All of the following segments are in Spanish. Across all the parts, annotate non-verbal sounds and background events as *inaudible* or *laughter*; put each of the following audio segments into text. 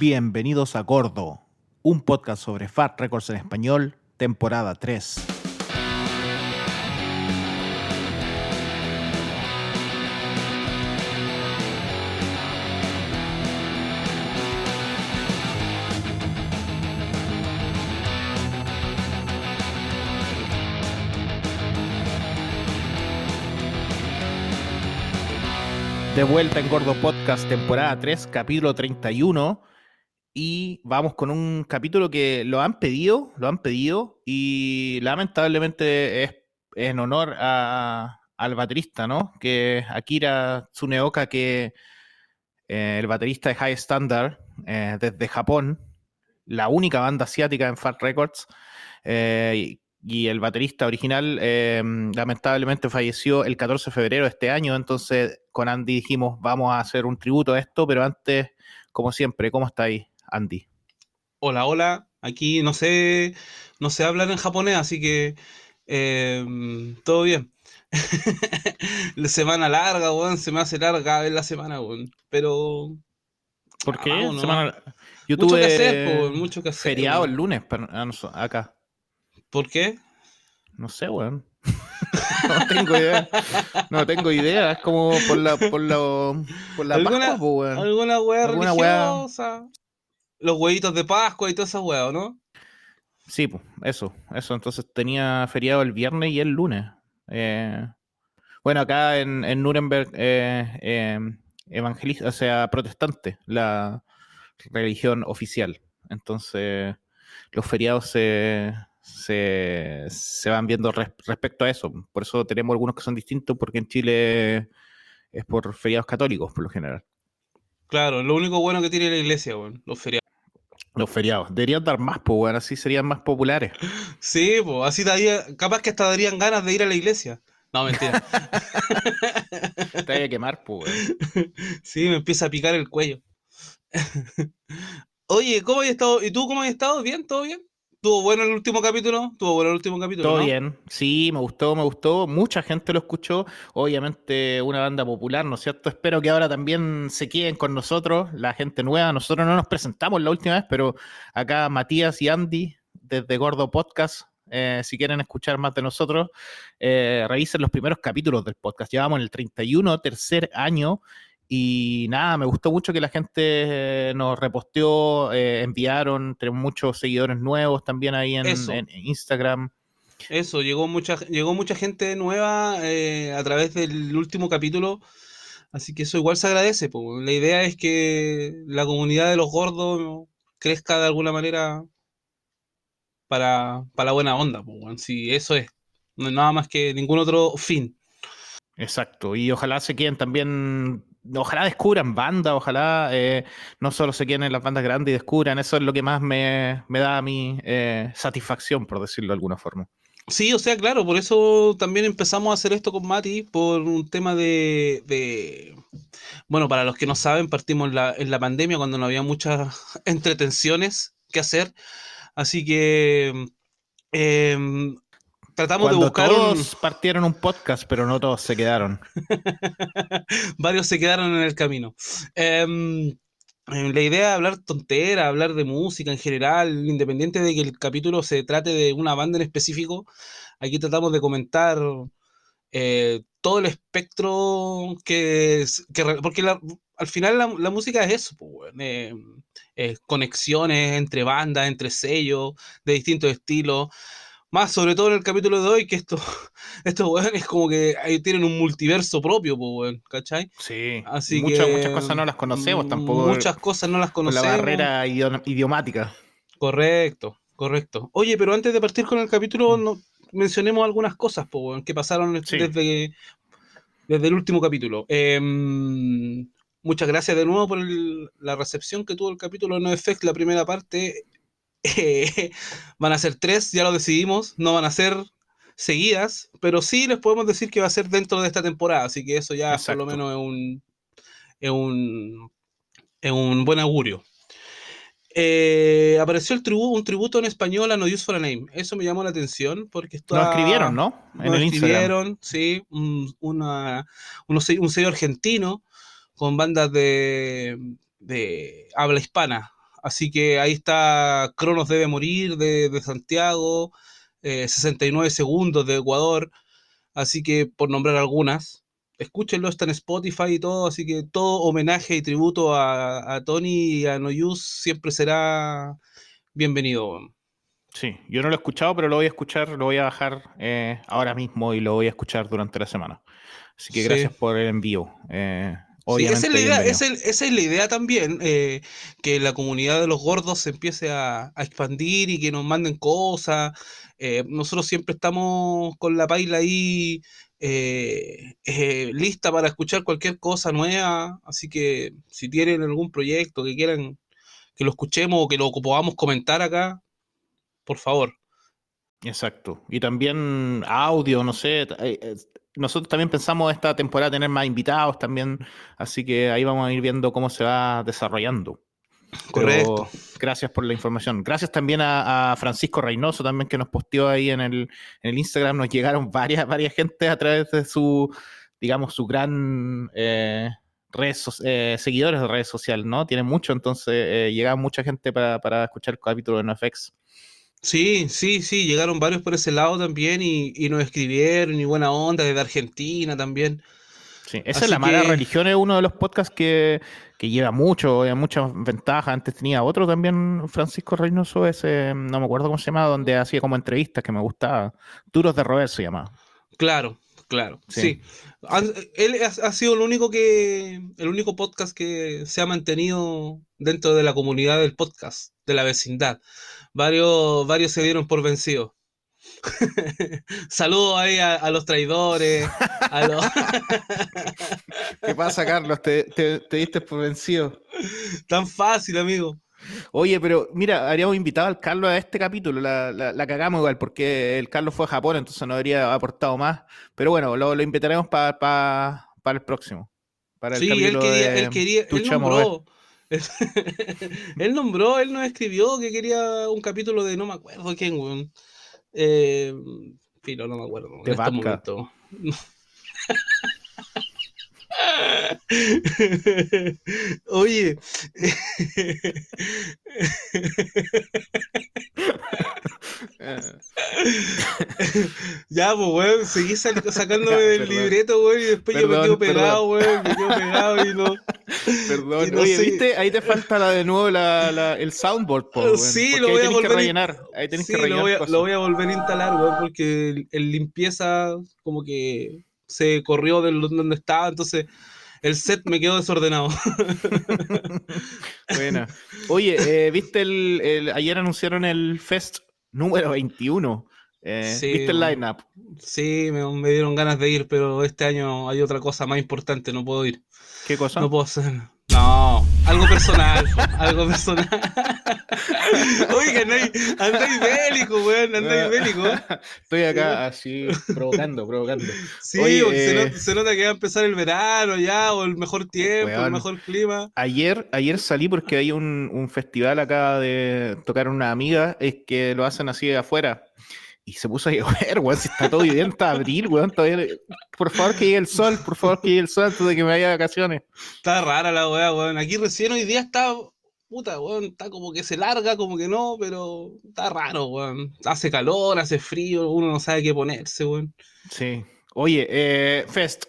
Bienvenidos a Gordo, un podcast sobre Fat Records en español, temporada 3. De vuelta en Gordo Podcast, temporada 3, capítulo 31. Y vamos con un capítulo que lo han pedido, lo han pedido, y lamentablemente es en honor a, al baterista, ¿no? Que Akira Tsuneoka, que eh, el baterista de High Standard eh, desde Japón, la única banda asiática en Fat Records, eh, y el baterista original lamentablemente falleció el 14 de febrero de este año, entonces con Andy dijimos vamos a hacer un tributo a esto, pero antes, como siempre, ¿cómo está ahí, Andy? Hola, hola, aquí no sé, no sé hablar en japonés, así que eh, todo bien. *laughs* la semana larga, weón, se me hace larga ver la semana, weón, pero... ¿Por ah, qué? vamos, Semana- Yo Mucho tuve que hacer, po, weón, mucho que hacer. feriado weón. el lunes, pero, acá. ¿Por qué? No sé, weón. *laughs* no tengo idea. No tengo idea. Es como por la, por la, por la ¿Alguna- Pascua, weón. ¿Alguna weá Alguna weá. religiosa? Los huevitos de Pascua y todas esas weas, ¿no? Sí, pues, eso, eso. Entonces tenía feriado el viernes y el lunes. Eh, bueno, acá en, en Nuremberg, eh, eh, evangelista, o sea, protestante, la religión oficial. Entonces, los feriados se, se, se van viendo res- respecto a eso. Por eso tenemos algunos que son distintos, porque en Chile es por feriados católicos, por lo general. Claro, lo único bueno que tiene la iglesia, weón, los feriados. Los feriados. Deberían dar más, pues, bueno, así serían más populares. Sí, pues así daría, capaz que hasta darían ganas de ir a la iglesia. No, mentira. *laughs* Te hay que quemar, pues. Sí, me empieza a picar el cuello. *laughs* Oye, ¿cómo has estado? ¿Y tú cómo has estado? ¿Bien? ¿Todo bien? ¿Tuvo bueno el último capítulo? ¿Tuvo bueno el último capítulo? Todo ¿no? bien, sí, me gustó, me gustó. Mucha gente lo escuchó. Obviamente, una banda popular, ¿no es cierto? Espero que ahora también se queden con nosotros, la gente nueva. Nosotros no nos presentamos la última vez, pero acá Matías y Andy, desde Gordo Podcast, eh, si quieren escuchar más de nosotros, eh, revisen los primeros capítulos del podcast. Llevamos en el 31, tercer año. Y nada, me gustó mucho que la gente nos reposteó, eh, enviaron, tenemos muchos seguidores nuevos también ahí en, Instagram. Eso, llegó mucha, llegó mucha gente nueva eh, a través del último capítulo, así que eso igual se agradece. po. La idea es que la comunidad de los gordos crezca de alguna manera para, para la buena onda. po. Sí, eso es. No hay nada más que ningún otro fin. Exacto, y ojalá se queden también, ojalá descubran bandas, ojalá eh, no solo se queden en las bandas grandes y descubran, eso es lo que más me, me da a mí eh, satisfacción, por decirlo de alguna forma. Sí, o sea, claro, por eso también empezamos a hacer esto con Mati, por un tema de, de- Bueno, para los que no saben, partimos la, en la pandemia cuando no había muchas *laughs* entretenciones que hacer, así que em, tratamos Cuando de buscar un- todos partieron un podcast, pero no todos se quedaron. *laughs* Varios se quedaron en el camino. Em, em, la idea es hablar tontera, hablar de música en general, independiente de que el capítulo se trate de una banda en específico. Aquí tratamos de comentar eh, todo el espectro que, es- que porque la- al final la, la música es eso, pues, eh, eh, conexiones entre bandas, entre sellos de distintos estilos. Más sobre todo en el capítulo de hoy, que esto, *laughs* estos weones como que ahí tienen un multiverso propio, pues, weón, ¿cachai? Sí, Así muchas, que, muchas cosas no las conocemos mm, tampoco. Muchas cosas no las con la conocemos. barrera idiom- idiomática. Correcto, correcto. Oye, pero antes de partir con el capítulo, Mm. no- mencionemos algunas cosas po, weón, que pasaron Sí. desde, desde el último capítulo. Em, muchas gracias de nuevo por el- la recepción que tuvo el capítulo de No Effect, la primera parte. Eh, *laughs* van a ser tres, ya lo decidimos, no van a ser seguidas, pero sí les podemos decir que va a ser dentro de esta temporada, así que eso ya Exacto. por lo menos es un, es un, es un buen augurio. Eh, apareció el tribu- un tributo en español a No Use for a Name. Eso me llamó la atención porque esto Nos escribieron, ¿no? En el Instagram. escribieron, sí, un, una, un sello argentino con bandas de, de habla hispana. Así que ahí está Cronos debe morir de, Santiago, 69 eh, segundos de Ecuador. Así que por nombrar algunas, escúchenlo, está en Spotify y todo. Así que todo homenaje y tributo a, Tony y a Noyus siempre será bienvenido. Sí, yo no lo he escuchado, pero lo voy a escuchar, lo voy a bajar eh, ahora mismo y lo voy a escuchar durante la semana. Así que gracias por el envío. Eh, esa, es la idea, esa, es la idea también, eh, que la comunidad de los gordos se empiece a, expandir y que nos manden cosas. Eh, nosotros siempre estamos con la paila ahí eh, lista para escuchar cualquier cosa nueva, así que si tienen algún proyecto que quieran que lo escuchemos o que lo podamos comentar acá, por favor. Exacto. Y también audio, no sé, nosotros también pensamos esta temporada tener más invitados también, así que ahí vamos a ir viendo cómo se va desarrollando. Correcto. gracias por la información. Gracias también a, Francisco Reynoso también que nos posteó ahí en el, en el Instagram. Nos llegaron varias, varias gente a través de su, digamos, su gran eh, redes, eh, seguidores de redes sociales, ¿no? Tiene mucho, entonces eh, llegaba mucha gente para, para escuchar el capítulo de NoFX. Sí, sí, sí, llegaron varios por ese lado también y, nos escribieron y buena onda desde Argentina también. Sí, esa es la mala religión, es uno de los podcasts que, lleva mucho, muchas ventajas. Antes tenía otro también, Francisco Reynoso, ese, no me acuerdo cómo se llamaba, donde hacía como entrevistas que me gustaba. Duros de Robert se llamaba. Claro, claro, sí. Él ha, sido el único que, el único podcast que se ha mantenido dentro de la comunidad del podcast, de la vecindad varios, varios se dieron por vencidos. *laughs* Saludos ahí a, los traidores. *laughs* ¿Qué pasa, Carlos? ¿Te, diste por vencido? Tan fácil, amigo. Oye, pero mira, habríamos invitado al Carlos a este capítulo, la, la, cagamos igual, porque el Carlos fue a Japón, entonces no habría aportado más. Pero bueno, lo, invitaremos para el próximo. Para el sí, él quería, él quería, él nombró, *laughs* él nombró, él nos escribió que quería un capítulo de no me acuerdo quién, weón. Eh, filo, no me acuerdo. De en este momento. *laughs* Oye. *laughs* *laughs* ya, pues, weón, seguí sacándome *laughs* del libreto, weón, y después yo me quedo pegado, weón, me quedo pegado y no. *laughs* Perdón, oye, ¿viste? Ahí te falta la, de nuevo la, la, el soundboard, po, weón, Sí, lo voy a volver que rellenar. Ahí tenés que rellenar. Lo voy, a, lo voy, a, volver a instalar, weón, porque el, limpieza como que se corrió de donde estaba, entonces el set me quedó desordenado. Buena. Oye, eh, ¿viste el, el, ayer anunciaron el Fest número 21? Eh, ¿Viste el lineup? Sí, me, me, dieron ganas de ir, pero este año hay otra cosa más importante, no puedo ir. ¿Qué cosa? No puedo hacer. No, algo personal, algo personal. *laughs* Oiga, andáis bélico, weón, andáis bélico. *laughs* Estoy acá así, provocando, provocando. Sí, eh, se, nota que va a empezar el verano ya, o el mejor tiempo, el mejor clima. Ayer, ayer salí porque hay un, un festival acá de tocar una amiga, es que lo hacen así de afuera y se puso a llover, *laughs* weón, si está todo bien, está abril, weón, todavía... Por favor que llegue el sol, por favor que llegue el sol antes de que me vaya de vacaciones. Está rara la weá, weón. Aquí recién hoy día está, puta, weón, está como que se larga, como que no, pero está raro, weón. Hace calor, hace frío, uno no sabe qué ponerse, weón. Sí. Oye, eh, Fest,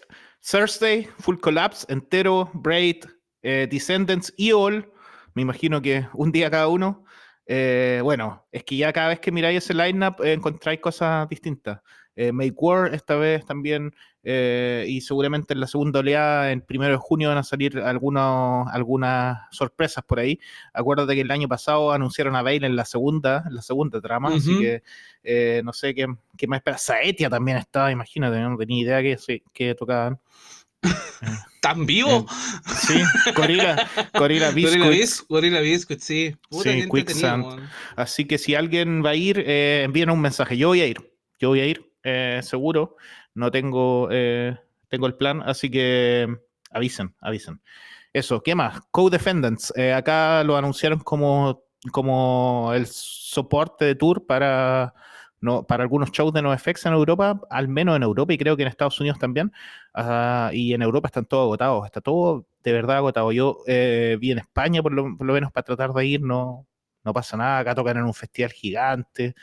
Thursday, Full Collapse, Entero, Braid, eh, Descendants y All, me imagino que un día cada uno. Eh, bueno, es que ya cada vez que miráis ese lineup eh, encontráis cosas distintas. Eh, Make War esta vez también, y seguramente en la segunda oleada, el primero de junio, van a salir algunos, algunas sorpresas por ahí. Acuérdate que el año pasado anunciaron a Bale en la segunda, en la segunda trama, así que no sé qué, qué más espera. Saetia también estaba, imagínate, no tenía idea que, que tocaban. *laughs* ¿Tan vivo? sí, Gorila, Gorila *laughs* Biscuits. Gorila, Biscuits, sí. sí, Quicksand. Así que si alguien va a ir, eh, envíenos un mensaje. Yo voy a ir. Yo voy a ir, eh, seguro. No tengo, eh, tengo el plan, así que avisen, avisen. Eso, ¿qué más? Co-Defendants. Eh, acá lo anunciaron como, como el soporte de tour para no, para algunos shows de NoFX en Europa, al menos en Europa y creo que en Estados Unidos también, uh, y en Europa están todos agotados, está todo de verdad agotado. Yo eh, vi en España por lo, por lo, menos para tratar de ir, no, no pasa nada, acá tocan en un festival gigante.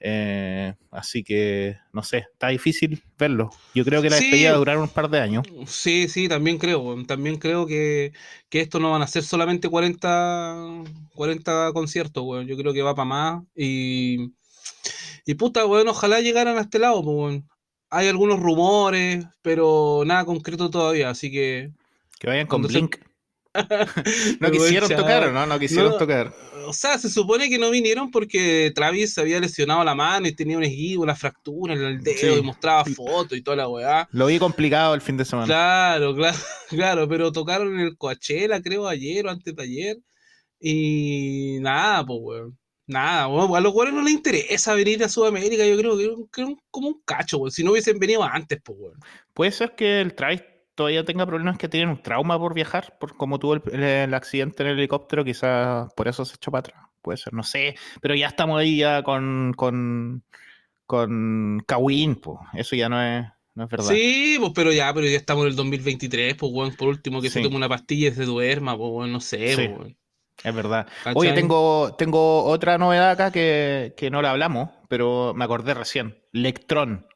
Eh, así que, no sé, está difícil verlo. Yo creo que la sí, despedida va a durar un par de años. Sí, sí, también creo. También creo que, que esto no van a ser solamente 40, 40 conciertos, weón. Yo creo que va para más. Y, y puta, weón, ojalá llegaran a este lado, weón. Hay algunos rumores, pero nada concreto todavía, así que. Que vayan con Blink. Se... *laughs* *laughs* no quisieron tocar, ¿no? No quisieron no, tocar. O sea, se supone que no vinieron porque Travis se había lesionado la mano y tenía un esguivo, una fractura en el dedo sí. y mostraba fotos y toda la weá. Lo vi complicado el fin de semana. Claro, *laughs* claro, claro, pero tocaron en el Coachella, creo, ayer o antes de ayer. Y nada, pues, weón. Nada, a los jugadores no les interesa venir a Sudamérica, yo creo que es como un cacho. Si no hubiesen venido antes, pues, weón. Puede ser que el Travis todavía tenga problemas que tienen un trauma por viajar, por como tuvo el, el, el, accidente en el helicóptero, quizás por eso se echó para atrás. Puede ser, no sé. Pero ya estamos ahí ya con, con, con Kawin, pues. Eso ya no es, no es verdad. Sí, pues, pero ya, pero ya estamos en el 2023, pues, bueno, por último que sí. se tome una pastilla y se duerma, pues, bueno, no sé, sí. pues, Es verdad. ¿Cachai? Oye, tengo, tengo otra novedad acá que, que no la hablamos, pero me acordé recién. Lectron.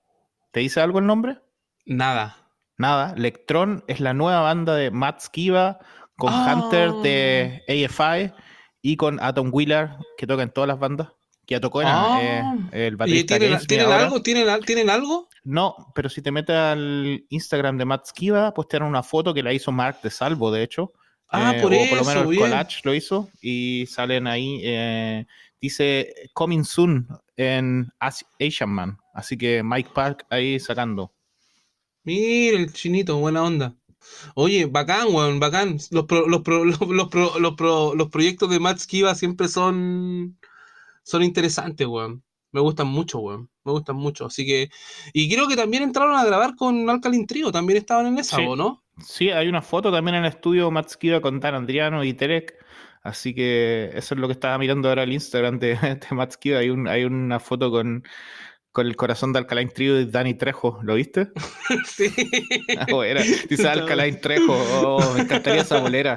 ¿Te dice algo el nombre? Nada. Nada, Lectron es la nueva banda de Matt Skiba con oh. Hunter de AFI y con Atom Wheeler, que toca en todas las bandas. Que ya tocó en oh. eh, el baterista. ¿Tienen, ¿tienen algo? ¿Tienen, ¿Tienen algo? No, pero si te metes al Instagram de Matt Skiba, pues te dan una foto que la hizo Mark de Salvo, de hecho. Ah, eh, por eso, por lo menos bien. collage lo hizo y salen ahí. Eh, dice Coming Soon en Asian Man. Así que Mike Park ahí sacando. Mira el chinito, buena onda. Oye, bacán, weón, bacán. Los, pro, los, pro, *laughs* los, los, los, pro, los proyectos de Matt Skiba siempre son, son interesantes, weón. Me gustan mucho, weón. Me gustan mucho. Así que. Y creo que también entraron a grabar con Alkaline Trio. También estaban en esa, Sí. ¿no? Sí, hay una foto también en el estudio Matt con Dan Andriano y Terek. Así que eso es lo que estaba mirando ahora el Instagram de, *laughs* de Matt. Hay, un, hay una foto con, con el corazón de Alcalá Trio de Dani Trejo. ¿Lo viste? *laughs* sí. *laughs* Ah, bueno, dice Alcalá Trejo. Oh, me encantaría esa bolera.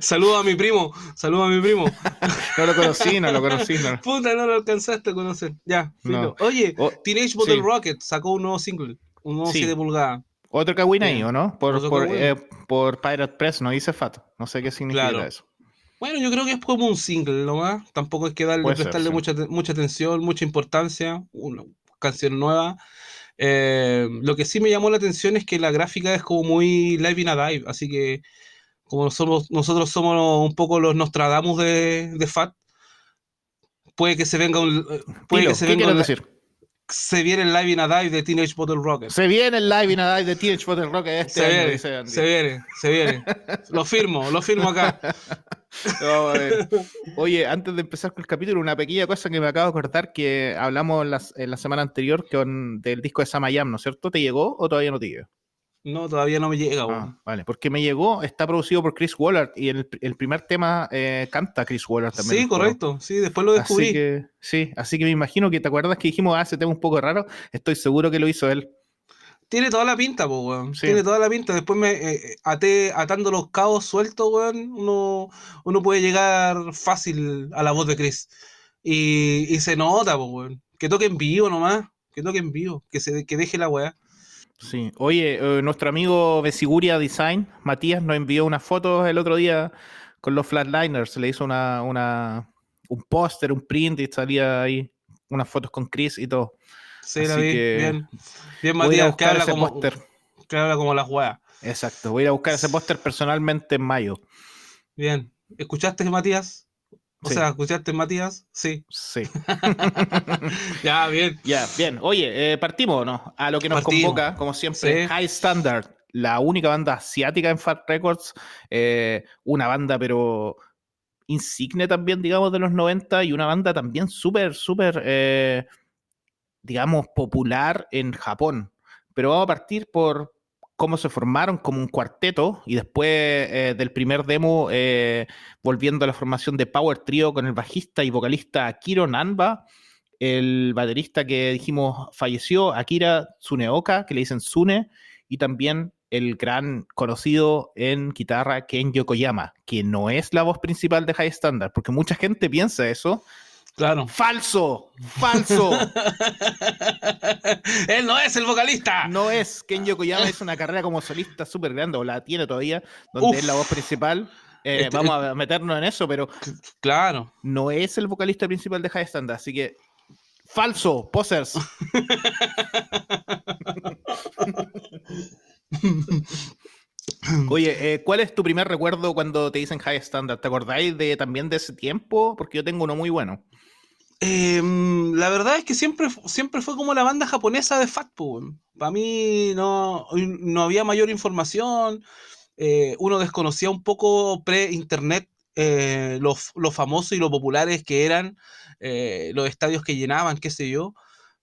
Saludo a mi primo. Saludo a mi primo. No lo conocí, no lo conocí. No. Puta, no lo alcanzaste a conocer. Ya. No. Oye, Oh, Teenage Bottle sí. Rocket sacó un nuevo single. Un nuevo Sí. 7 pulgadas. Otro Kawin ahí. ¿o no? Por, por, eh, por Pirate Press, no dice Fat. No sé qué significa Claro. eso. Bueno, yo creo que es como un single nomás. Tampoco hay que darle, Puede ser, prestarle sí. mucha, mucha atención, mucha importancia. Una canción nueva. Eh, lo que sí me llamó la atención es que la gráfica es como muy live in a dive. Así que, como somos, nosotros somos un poco los Nostradamus de, de Fat, puede que se venga un. eh, Puede Dilo, que se ¿qué venga un- decir? Se viene el live in a dive de Teenage Bottle Rocket. Se viene el live in a Dive de Teenage Bottle Rocket este Se año, viene, dice Andy. se viene, se viene. *laughs* Lo firmo, lo firmo acá. *laughs* Vamos a ver. Oye, antes de empezar con el capítulo, una pequeña cosa que me acabo de acordar que hablamos en la, en la semana anterior con, del disco de Samayam, ¿no es cierto? ¿Te llegó o todavía no te llegó? No, todavía no me llega, Ah, vale, porque me llegó, está producido por Chris Waller y el, el primer tema eh, canta Chris Waller también. Sí, juego. correcto. Sí, después lo descubrí. Así que, sí, así que me imagino que te acuerdas que dijimos, ah, ese tema un poco raro, estoy seguro que lo hizo él. Tiene toda la pinta, po, weón. Sí. Tiene toda la pinta. Después me eh, até- atando los cabos sueltos, weón, uno, uno puede llegar fácil a la voz de Chris. Y, y se nota, po, weón. Que toque en vivo nomás. Que toque en vivo. Que se que deje la weá. Sí. Oye, eh, nuestro amigo Besiguria Design, Matías, nos envió unas fotos el otro día con los Flatliners. Le hizo una, una, un póster, un print y salía ahí unas fotos con Chris y todo. Sí, la Así vi. que Bien. Bien, Matías, que habla, ese como, póster. que habla como las weas. Exacto, voy a ir a buscar ese póster personalmente en mayo. Bien. ¿Escuchaste, Matías? O Sí. sea, ¿escuchaste, Matías? Sí. Sí. *laughs* Ya, bien. Ya, bien. Oye, eh, partimos, ¿no? A lo que nos Partimos. convoca, como siempre, Sí. High Standard, la única banda asiática en Fat Records, eh, una banda pero insigne también, digamos, de los 90 y una banda también súper, súper, eh, digamos, popular en Japón. Pero vamos a partir por cómo se formaron como un cuarteto y después eh, del primer demo eh, volviendo a la formación de Power Trio con el bajista y vocalista Kiro Nanba, el baterista que dijimos falleció, Akira Tsuneoka, que le dicen Sune, y también el gran conocido en guitarra Ken Yokoyama, que no es la voz principal de High Standard, porque mucha gente piensa eso, Claro. Falso, falso. *laughs* Él no es el vocalista. No es. Ken Yokoyama es una carrera como solista súper grande, o la tiene todavía, donde Uf. es la voz principal. Eh, Este- vamos a meternos en eso, pero Claro. no es el vocalista principal de High Standard, así que. Falso, posers. *laughs* Oye, eh, ¿cuál es tu primer recuerdo cuando te dicen High Standard? ¿Te acordáis de, también de ese tiempo? Porque yo tengo uno muy bueno. Em, la verdad es que siempre, siempre fue como la banda japonesa de Fatpo. Para mí no, no había mayor información. eh, uno desconocía un poco pre-internet eh, lo, lo famoso y lo populares que eran eh, los estadios que llenaban, qué sé yo.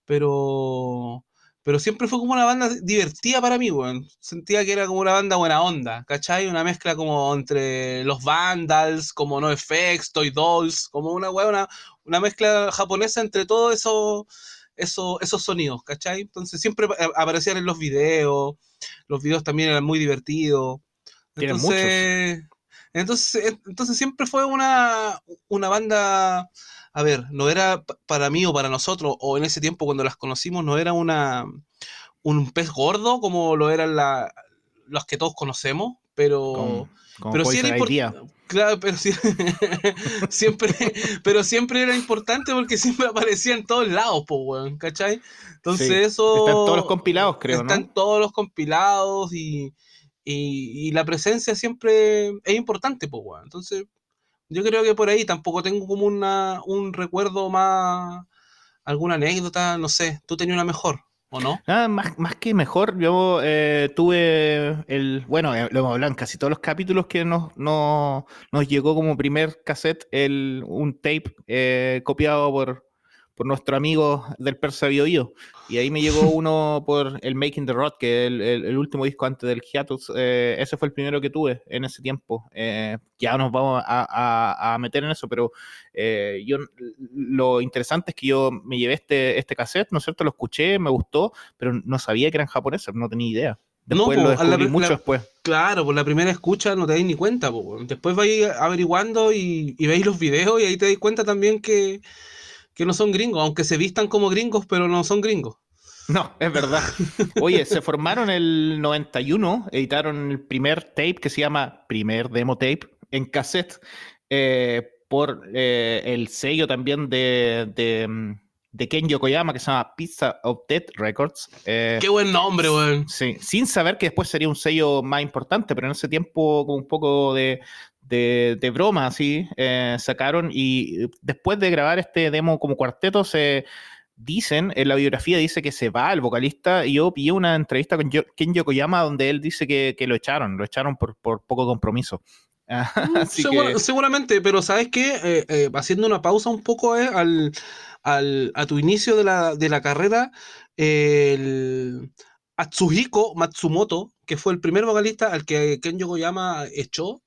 Pero, pero siempre fue como una banda divertida para mí, weón. Sentía que era como una banda buena onda, ¿cachai? Una mezcla como entre los Vandals, como NoFX, Toy Dolls, como una weá, una, una mezcla japonesa entre todos esos eso, esos sonidos, ¿cachai? Entonces siempre ap- aparecían en los videos, los videos también eran muy divertidos. Entonces, entonces, eh, entonces siempre fue una, una banda, a ver, no era pa- para mí o para nosotros, o en ese tiempo cuando las conocimos, no era una, un pez gordo como lo eran la, los que todos conocemos, pero... Como, como Pero sí era importante. Claro, pero sí, *laughs* siempre, pero siempre era importante porque siempre aparecía en todos lados, po, weón, ¿cachai? Entonces Sí, eso... Están todos los compilados, creo, Están ¿no? todos los compilados y, y, la presencia siempre es importante, pues. Entonces, yo creo que por ahí tampoco tengo como una, un recuerdo más, alguna anécdota, no sé, tú tenías una mejor, ¿o no? Nada, más, más que mejor, yo eh, tuve el, bueno, eh, lo hemos casi todos los capítulos que nos, nos, nos llegó como primer cassette el, un tape eh, copiado por, por nuestro amigo del Persa Bio Bio. Y ahí me llegó *laughs* uno por el Making the Rod, que es el, el- el último disco antes del Hiatus. eh, ese fue el primero que tuve en ese tiempo. Eh, ya nos vamos a, a- a meter en eso, pero eh, yo lo interesante es que yo me llevé este, este cassette, ¿no es cierto? Lo escuché, me gustó, pero no sabía que eran japoneses, no tenía idea. No, Después po, lo la mucho la- después. Claro, por la primera escucha no te dais ni cuenta, po. Después vais averiguando y, y veis los videos y ahí te dais cuenta también que, que no son gringos, aunque se vistan como gringos, pero no son gringos. No, es verdad. Oye, se formaron el 91, editaron el primer tape que se llama Primer Demo Tape en cassette eh, por eh, el sello también de, de, de Ken Yokoyama que se llama Pizza of Death Records. Eh, Qué buen nombre, weón. Sí, sin saber que después sería un sello más importante, pero en ese tiempo como un poco de, de, de broma, así, eh, sacaron y después de grabar este demo como cuarteto se dicen, en la biografía dice que se va el vocalista y yo pillé una entrevista con Ken Yokoyama donde él dice que, que lo echaron, lo echaron por, por poco compromiso. *laughs* Que- Seguramente, pero ¿sabes qué? Eh, eh, haciendo una pausa un poco eh, al, al- a tu inicio de la, de la carrera, el Atsuhiko Matsumoto, que fue el primer vocalista al que Ken Yokoyama echó,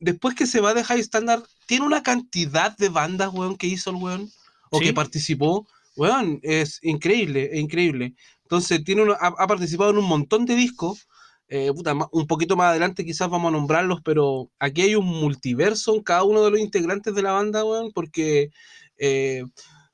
después que se va de High Standard, tiene una cantidad de bandas, weón, que hizo el weón, o Sí. que participó, weón, es increíble, es increíble. Entonces, tiene una- ha, ha participado en un montón de discos, eh, puta, un poquito más adelante quizás vamos a nombrarlos, pero aquí hay un multiverso en cada uno de los integrantes de la banda, weón, porque eh,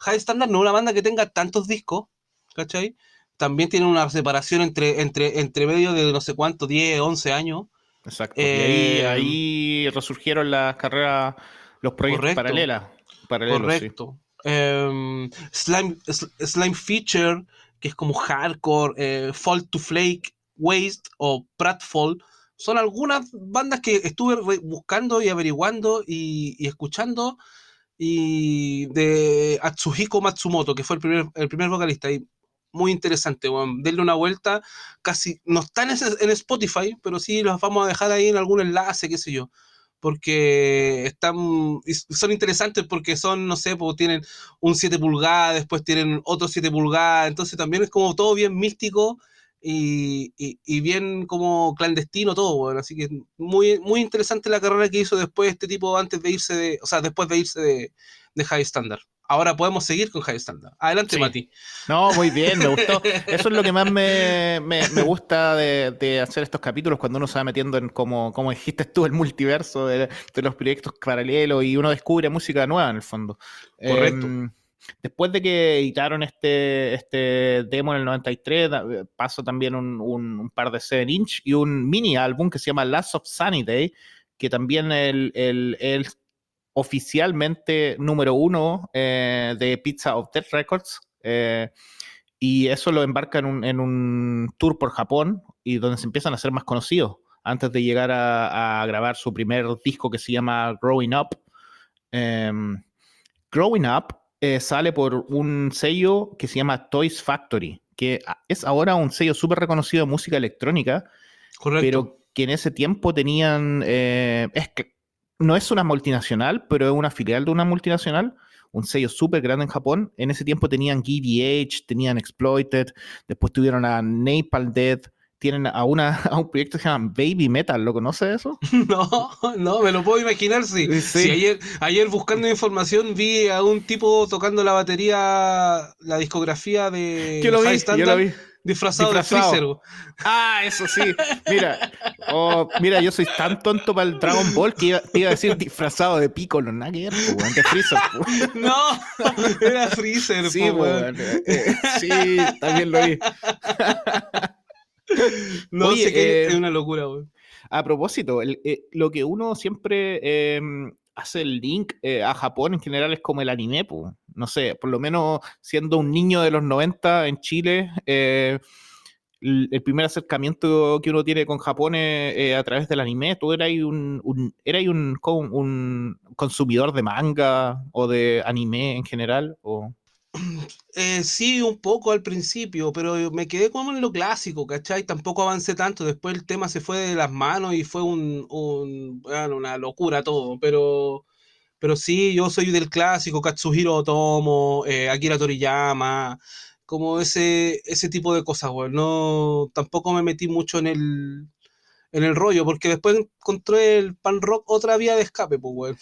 High Standard no es una banda que tenga tantos discos, ¿cachai? También tiene una separación entre, entre, entre medio de no sé cuánto, 10, 11 años. Exacto. y ahí, Eh, ahí resurgieron las carreras, los proyectos Correcto. paralelas. paralelos, sí. Correcto. Em, Slime, Sl- Slime Feature, que es como hardcore, eh, Fall to Flake, Waste o Pratfall, son algunas bandas que estuve buscando y averiguando y, y escuchando y de Atsuhiko Matsumoto, que fue el primer, el primer vocalista y muy interesante, weón. denle una vuelta, casi no están en, Spotify, pero sí los vamos a dejar ahí en algún enlace, qué sé yo porque están son interesantes porque son, no sé, pues tienen un 7 pulgadas, después tienen otro 7 pulgadas, entonces también es como todo bien místico y, y, bien como clandestino todo, bueno. Así que muy, muy interesante la carrera que hizo después este tipo antes de irse de, o sea, después de irse de, de High Standard. Ahora podemos seguir con High Standard. Adelante, Mati. No, muy bien, me gustó. *laughs* Eso es lo que más me, me, me gusta de, de, hacer estos capítulos, cuando uno se va metiendo en, como, como dijiste tú, el multiverso de, de los proyectos paralelos y uno descubre música nueva en el fondo. Correcto. Eh, Después de que editaron este, este demo en el 93, pasó también un, un, par de 7 inch y un mini álbum que se llama Last of Sunny Day, que también el, el, el oficialmente número uno eh, de Pizza of Death Records. Eh, y eso lo embarca en un, en un, tour por Japón y donde se empiezan a ser más conocidos antes de llegar a, grabar su primer disco que se llama Growing Up. Um, Growing Up eh, sale por un sello que se llama Toys Factory, que es ahora un sello súper reconocido de música electrónica, Correcto. pero que en ese tiempo tenían, eh, es que no es una multinacional, pero es una filial de una multinacional, un sello súper grande en Japón. En ese tiempo tenían GBH, tenían Exploited, después tuvieron a Napalm Death, tienen a, una, *laughs* a un proyecto que se llama Baby Metal, ¿lo conoces eso? *laughs* No, no, me lo puedo imaginar, sí. sí. sí ayer, ayer, buscando información vi a un tipo tocando la batería, la discografía de yo lo vi, Standard, yo lo vi. Disfrazado, disfrazado, de Freezer. Ah, eso sí. Mira, oh, mira, yo soy tan tonto para el Dragon Ball que iba, te iba a decir disfrazado de Piccolo, nada que ver, de Freezer. *laughs* No, era Freezer. Sí, pues, eh, sí, también lo vi. *laughs* no Oye, sé qué eh, es una locura, güey. A propósito, el, eh, lo que uno siempre eh, hace el link eh, a Japón en general es como el anime, pues. No sé, por lo menos siendo un niño de los 90 en Chile, el, el, primer acercamiento que uno tiene con Japón es a través del anime. ¿Tú eras un, un, eras un, un consumidor de manga o de anime en general? O... *clears throat* Eh, sí, un poco al principio, pero me quedé como en lo clásico, ¿cachai? Tampoco avancé tanto, después el tema se fue de las manos y fue un, un bueno, una locura todo, pero, pero sí, yo soy del clásico, Katsuhiro Otomo, eh, Akira Toriyama, como ese, ese tipo de cosas, güey. No, tampoco me metí mucho en el, en el rollo, porque después encontré el pan rock otra vía de escape, pues, güey.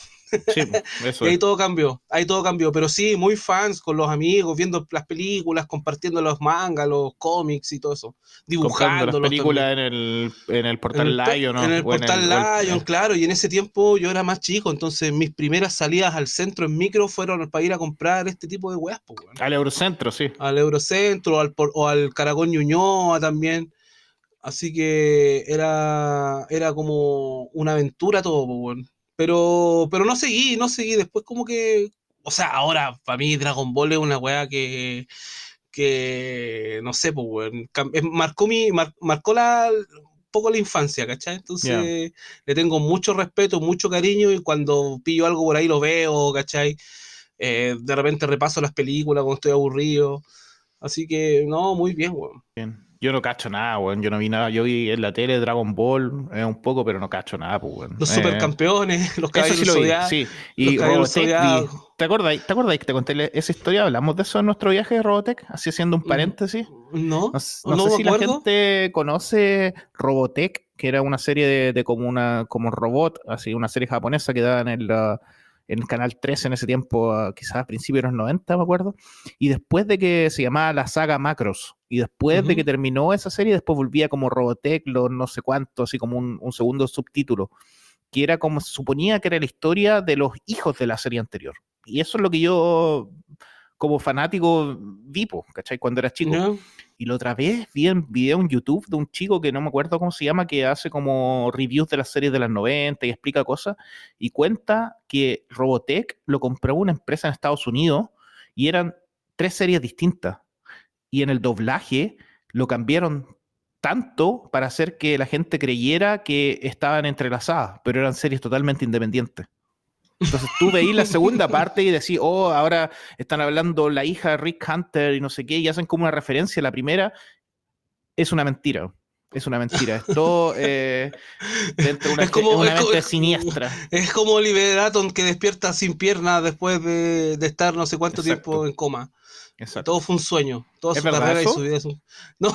Sí, *laughs* eso y ahí todo cambió, ahí todo cambió, pero sí, muy fans con los amigos, viendo las películas, compartiendo los mangas, los cómics y todo eso, dibujando las películas en el, en el portal Lion, ¿no? En el portal el, Lion, claro, y en ese tiempo yo era más chico, entonces mis primeras salidas al centro en micro fueron para ir a comprar este tipo de weas, pues. Al Eurocentro, sí. Al Eurocentro, al, o al Caragón Ñuñoa también. Así que era, era como una aventura todo, bueno. pero, pero no seguí, no seguí. Después como que, o sea, ahora para mí Dragon Ball es una weá que, que no sé, pues, marcó, mi, mar, marcó la, un poco la infancia, ¿cachai? Entonces yeah. le tengo mucho respeto, mucho cariño y cuando pillo algo por ahí lo veo, ¿cachai? Eh, de repente repaso las películas cuando estoy aburrido. Así que, no, muy bien, weón. Bien. Yo no cacho nada, weón. Yo no vi nada. Yo vi en la tele Dragon Ball eh, un poco, pero no cacho nada, pues, weón. Los supercampeones, *laughs* los caballeros sí zodiac, Sí, y Robotech. Vi, ¿Te acuerdas, ¿Te acuerdas que te conté esa historia? Hablamos de eso en nuestro viaje de Robotech, así haciendo un paréntesis. No, no, no, no sé si acuerdo. la gente conoce Robotech, que era una serie de, de, como una como robot, así, una serie japonesa que daban en la en el canal 13 en ese tiempo, quizás a principios de los 90, me acuerdo. Y después de que se llamaba la saga Macros, y después uh -huh. de que terminó esa serie, después volvía como Robotech, los no sé cuánto, así como un, un, segundo subtítulo, que era como se suponía que era la historia de los hijos de la serie anterior. Y eso es lo que yo, como fanático, vi, ¿cachai? Cuando era chico. No. Y la otra vez vi un video en YouTube de un chico que no me acuerdo cómo se llama, que hace como reviews de las series de las 90 y explica cosas, y cuenta que Robotech lo compró una empresa en Estados Unidos y eran tres series distintas. Y en el doblaje lo cambiaron tanto para hacer que la gente creyera que estaban entrelazadas, pero eran series totalmente independientes. Entonces tú veís la segunda parte y decís, oh, ahora están hablando la hija de Rick Hunter y no sé qué, y hacen como una referencia a la primera. Es una mentira. Es una mentira. Es todo eh, dentro de una, es como, una es como, mente siniestra. Es como Oliver Atom que despierta sin piernas después de, de, estar no sé cuánto Exacto. tiempo en coma. Exacto. Todo fue un sueño. Toda ¿Es su carrera eso? y su vida es un... *laughs* No,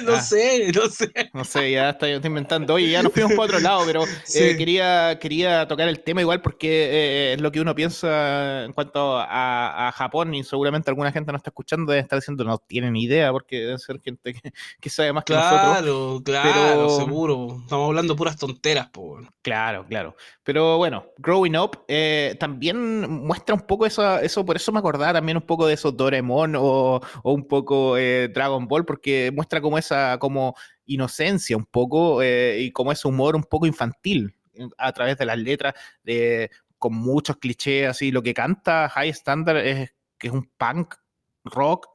*laughs* no Ah. sé, no sé. No sé, ya estoy inventando. Oye, ya nos fuimos para otro lado, pero *laughs* eh, quería, quería tocar el tema igual porque eh, es lo que uno piensa en cuanto a, a Japón y seguramente alguna gente nos está escuchando debe estar diciendo no tienen idea porque deben ser gente que, que sabe más que nosotros. Claro, claro, seguro. Estamos hablando puras tonteras. Claro, claro. Pero bueno, Growing Up eh, también muestra un poco eso, eso, por eso me acordaba también un poco de esos Doraemon o, o un poco eh, Dragon Ball, porque muestra como esa como inocencia un poco eh, y como ese humor un poco infantil eh, a través de las letras, de, con muchos clichés así. Lo que canta High Standard es que es un punk rock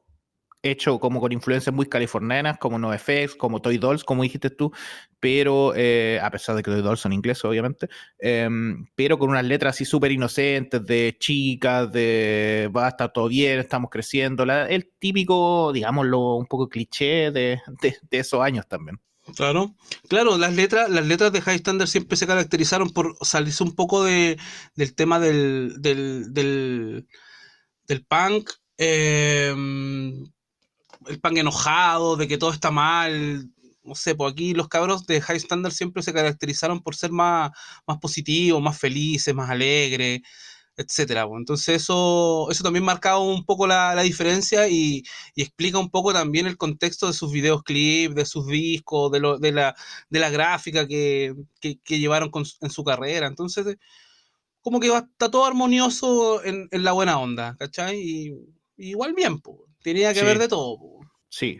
hecho como con influencias muy californianas, como NoFX, como Toy Dolls, como dijiste tú, pero eh, a pesar de que Toy Dolls son ingleses, obviamente, em, pero con unas letras así súper inocentes, de chicas, de va a estar todo bien, estamos creciendo, el típico, digámoslo, un poco cliché de, de- esos años también. Claro, claro, las letras, las letras de High Standard siempre se caracterizaron por salirse un poco de, del tema del, del, del, punk, eh, el punk enojado, de que todo está mal. No sé, pues aquí los cabros de High Standard siempre se caracterizaron por ser más, más positivos, más felices, más alegres, etcétera. pues. Entonces eso, eso también marcaba un poco la, la diferencia y, y explica un poco también el contexto de sus videos clips, de sus discos, de, lo, de, la, de la gráfica que, que, que llevaron con en su carrera. Entonces, como que va- está todo armonioso en, en la buena onda, ¿cachai? Y, y igual bien, po. Tenía que Sí. ver de todo. Sí.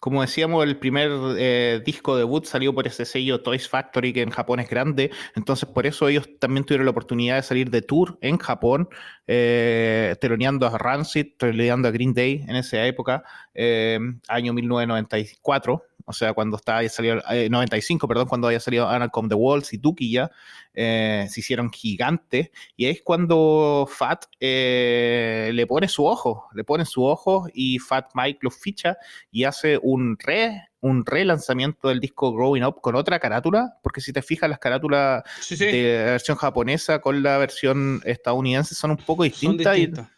Como decíamos, el primer eh, disco debut salió por ese sello Toys Factory, que en Japón es grande. Entonces, por eso ellos también tuvieron la oportunidad de salir de tour en Japón, eh, teloneando a Rancid, teloneando a Green Day en esa época, eh, año 1994. O sea, cuando estaba, había salido, eh, 95, perdón, cuando había salido Anacom The Walls y Duki ya, eh, se hicieron gigantes. Y ahí es cuando Fat eh, le pone su ojo, le pone su ojo y Fat Mike lo ficha y hace un re un relanzamiento del disco Growing Up con otra carátula, porque si te fijas las carátulas Sí, sí. de la versión japonesa con la versión estadounidense son un poco son distintas y distintas.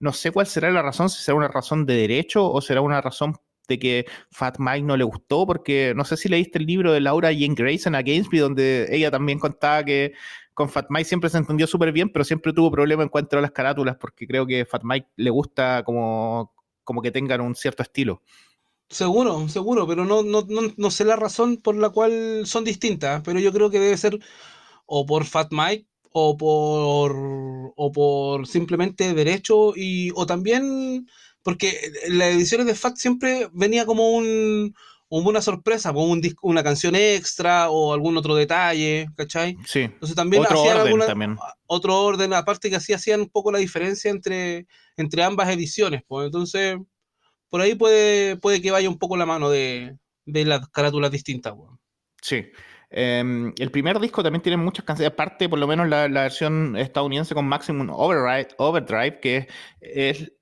no sé cuál será la razón, si será una razón de derecho o será una razón de que Fat Mike no le gustó, porque no sé si leíste el libro de Laura Jane Grayson a Gainsby, donde ella también contaba que con Fat Mike siempre se entendió súper bien, pero siempre tuvo problemas en cuanto a las carátulas, porque creo que Fat Mike le gusta como, como que tengan un cierto estilo. Seguro, seguro, pero no, no, no, no sé la razón por la cual son distintas, pero yo creo que debe ser o por Fat Mike o por o por simplemente derecho y o también porque en las ediciones de Fat siempre venía como un como una sorpresa, como un disco, una canción extra o algún otro detalle, ¿cachai? Sí, Entonces también otro hacían orden alguna- también. otro orden, aparte que así hacían un poco la diferencia entre, entre ambas ediciones, pues entonces por ahí puede, puede que vaya un poco la mano de, de las carátulas distintas, weón. Sí. Eh, el primer disco también tiene muchas canciones, aparte por lo menos la, la versión estadounidense con Maximum Overdrive, Overdrive que es, es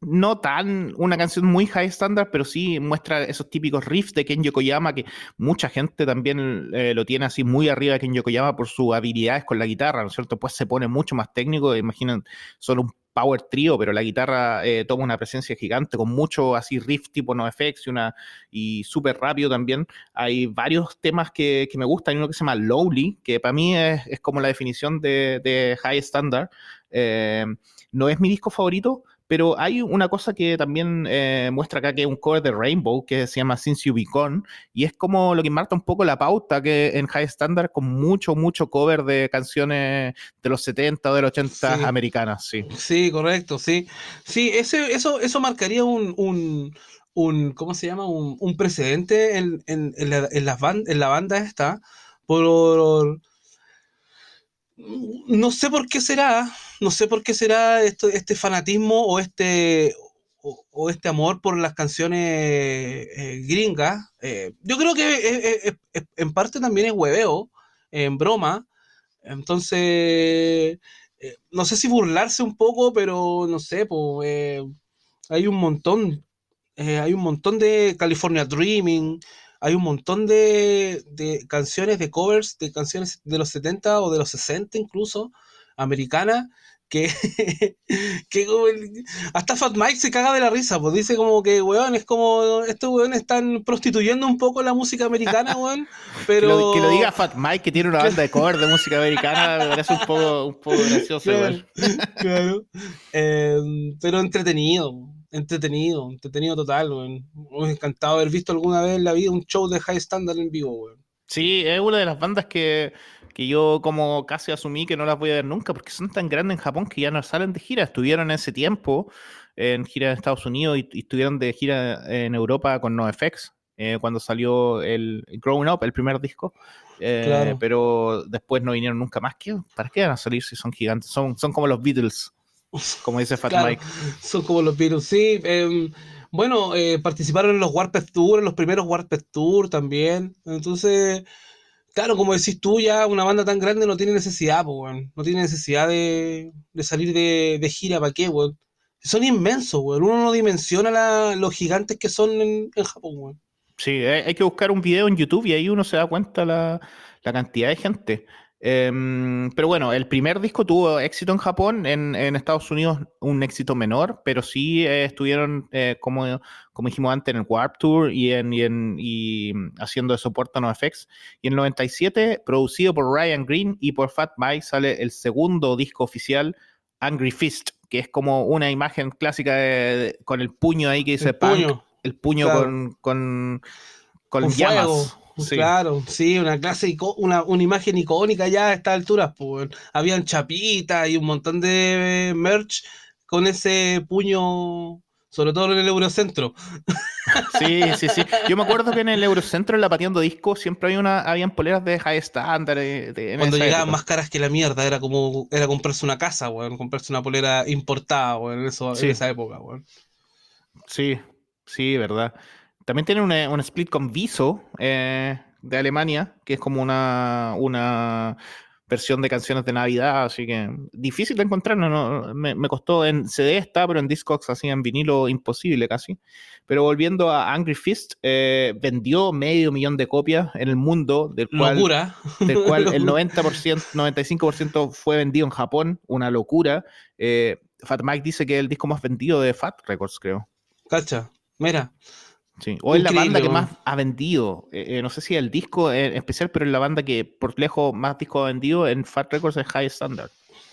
no tan una canción muy high standard, pero sí muestra esos típicos riffs de Ken Yokoyama que mucha gente también eh, lo tiene así muy arriba de Ken Yokoyama por sus habilidades con la guitarra, ¿no es cierto? Pues se pone mucho más técnico, imaginen solo un power trio, pero la guitarra eh, toma una presencia gigante con mucho así riff tipo NoFX y una y súper rápido también. Hay varios temas que, que me gustan, hay uno que se llama Lowly, que para mí es, como la definición de, de high standard. Eh, no es mi disco favorito, pero hay una cosa que también eh, muestra acá que es un cover de Rainbow que se llama Since You Be Gone y es como lo que marca un poco la pauta que en High Standard con mucho, mucho cover de canciones de los 70 o de los 80 Sí. americanas, sí. Sí, correcto, sí. Sí, ese, eso, eso marcaría un, un, un, ¿cómo se llama? Un, un precedente en, en, en la, en, las ban- en la banda esta. Por, no sé por qué será, no sé por qué será esto, este fanatismo o este, o, este amor por las canciones eh, gringas. Eh, yo creo que en parte también es hueveo, en broma. Entonces, eh, no sé si burlarse un poco, pero no sé, pues, hay un montón, hay un montón de California Dreaming, hay un montón de, de canciones, de covers, de canciones de los 70 o de los 60 incluso, americanas, que, *laughs* que hasta Fat Mike se caga de la risa, pues dice como que, weón, es como, estos weones están prostituyendo un poco la música americana, weón, pero... *laughs* Que lo, diga Fat Mike, que tiene una banda de cover de música americana, me parece un poco, un poco gracioso, claro, claro. Em, pero entretenido, entretenido, entretenido total, weón. Me encantado haber visto alguna vez en la vida un show de High Standard en vivo, weón. Sí, es una de las bandas que que yo como casi asumí que no las voy a ver nunca porque son tan grandes en Japón que ya no salen de gira. Estuvieron en ese tiempo en gira en Estados Unidos y, estuvieron de gira en Europa con NoFX eh, cuando salió el Growing Up, el primer disco. Eh, pero después no vinieron nunca más. ¿Qué, ¿Para qué van a salir si son gigantes? Son, son como los Beatles, como dice Fat Mike. Son como los Beatles, sí. Em, bueno, eh, participaron en los Warped Tour, en los primeros Warped Tour también. Entonces, Claro, como decís tú, ya una banda tan grande no tiene necesidad, weón. No tiene necesidad de, salir de, gira, ¿para qué, weón? Son inmensos, weón. Uno no dimensiona los gigantes que son en, Japón, weón. Sí, hay que buscar un video en YouTube y ahí uno se da cuenta la, la cantidad de gente. Em, pero bueno, el primer disco tuvo éxito en Japón, en, Estados Unidos un éxito menor, pero sí eh, estuvieron, eh, como, como dijimos antes, en el Warp Tour y, en, y, haciendo de soporte a NoFX. Y en el 97, producido por Ryan Green y por Fat Mike, sale el segundo disco oficial, Angry Fist, que es como una imagen clásica con el puño ahí que dice el puño, el puño con, con, con, llamas. Claro, sí, una clase, una, una imagen icónica ya a estas alturas. Pues. Habían chapitas y un montón de merch con ese puño, sobre todo en el Eurocentro. Sí, sí, sí. Yo me acuerdo que en el Eurocentro, en la Pateando Disco, siempre había una, habían poleras de high standard. De, Cuando llegaban más caras que la mierda, era como era comprarse una casa, weón, comprarse una polera importada, weón, en, eso, en esa época, weón. Sí, sí, verdad. También tiene un split con Viso eh, de Alemania, que es como una, una versión de canciones de Navidad, así que difícil de encontrar, no, me, costó en CD está, pero en Discogs así en vinilo imposible casi. Pero volviendo a Angry Fist, eh, vendió medio millón de copias en el mundo, del cual, Del cual *laughs* el 90%, 95% fue vendido en Japón, una locura. Eh, Fat Mike dice que es el disco más vendido de Fat Records, creo. Cacha, mira. Sí. O es la banda que más ha vendido. Eh, eh, no sé si el disco en especial, pero es la banda que por lejos más discos ha vendido en Fat Records es High Standard.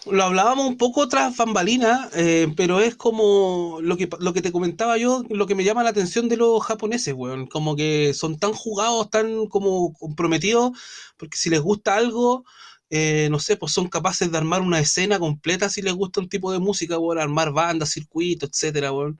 Lo hablábamos un poco tras bambalina, eh, pero es como lo que, lo que te comentaba yo, lo que me llama la atención de los japoneses, weón. Como que son tan jugados, tan como comprometidos, porque si les gusta algo, no sé, pues son capaces de armar una escena completa si les gusta un tipo de música, weón, armar bandas, circuitos, etcétera, weón.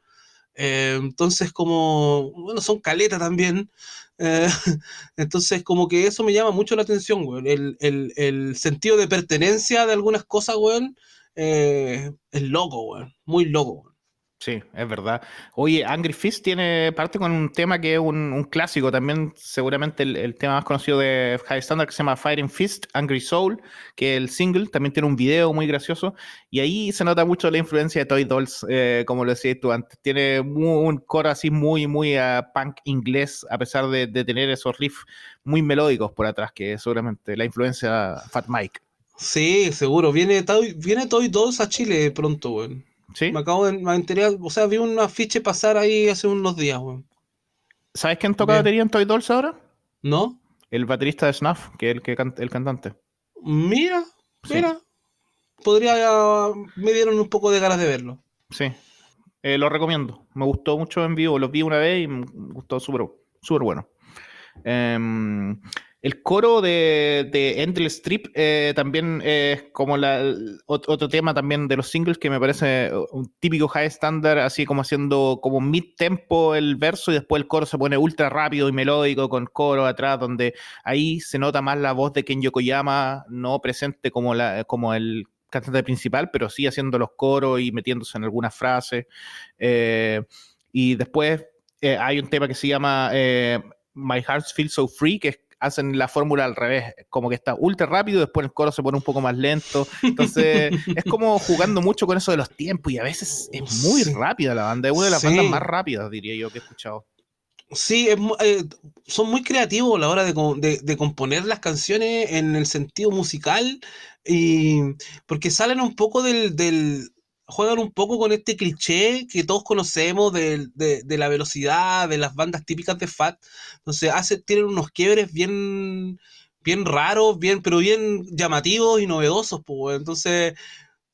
Eh, entonces, como, bueno, son caleta también. Eh, *laughs* entonces, como que eso me llama mucho la atención, güey. El, sentido de pertenencia de algunas cosas, güey, eh, es loco, güey. Muy loco, Sí, es verdad. Oye, Angry Fist tiene parte con un tema que es un, clásico, también seguramente el, tema más conocido de High Standard que se llama Fighting Fist, Angry Soul, que el single también tiene un video muy gracioso y ahí se nota mucho la influencia de Toy Dolls, eh, como lo decías tú antes. Tiene un coro así muy, muy a punk inglés, a pesar de, tener esos riffs muy melódicos por atrás, que seguramente la influencia Fat Mike. Sí, seguro. Viene, viene Toy Dolls a Chile pronto, güey. Me acabo de enterar, o sea, vi un afiche pasar ahí hace unos días, weón. ¿Sabes quién toca batería en Toy Dolls ahora? ¿No? El baterista de Snuff, que es el, que el cantante. Mira, mira. Podría, me dieron un poco de ganas de verlo. Sí, eh, lo recomiendo. Me gustó mucho en vivo, lo vi una vez y me gustó súper súper bueno. Eh, el coro de, de Endless Strip eh, también es como la, otro tema también de los singles que me parece un típico high standard, así como haciendo como mid tempo el verso y después el coro se pone ultra rápido y melódico con coro atrás, donde ahí se nota más la voz de Ken Yokoyama, no presente como, la, como el cantante principal, pero sí haciendo los coros y metiéndose en algunas frases. Eh, y después eh, hay un tema que se llama My Heart Feels So Free, que es hacen la fórmula al revés, como que está ultra rápido, después el coro se pone un poco más lento. Entonces, *laughs* es como jugando mucho con eso de los tiempos y a veces es muy rápida la banda, es una de las bandas más rápidas, diría yo, que he escuchado. Sí, eh, son muy creativos a la hora de, componer las canciones en el sentido musical y porque salen un poco del, del juegan un poco con este cliché que todos conocemos de, la velocidad de las bandas típicas de Fat. Entonces hace, tienen unos quiebres bien, bien raros, bien, pero bien llamativos y novedosos. Pues, entonces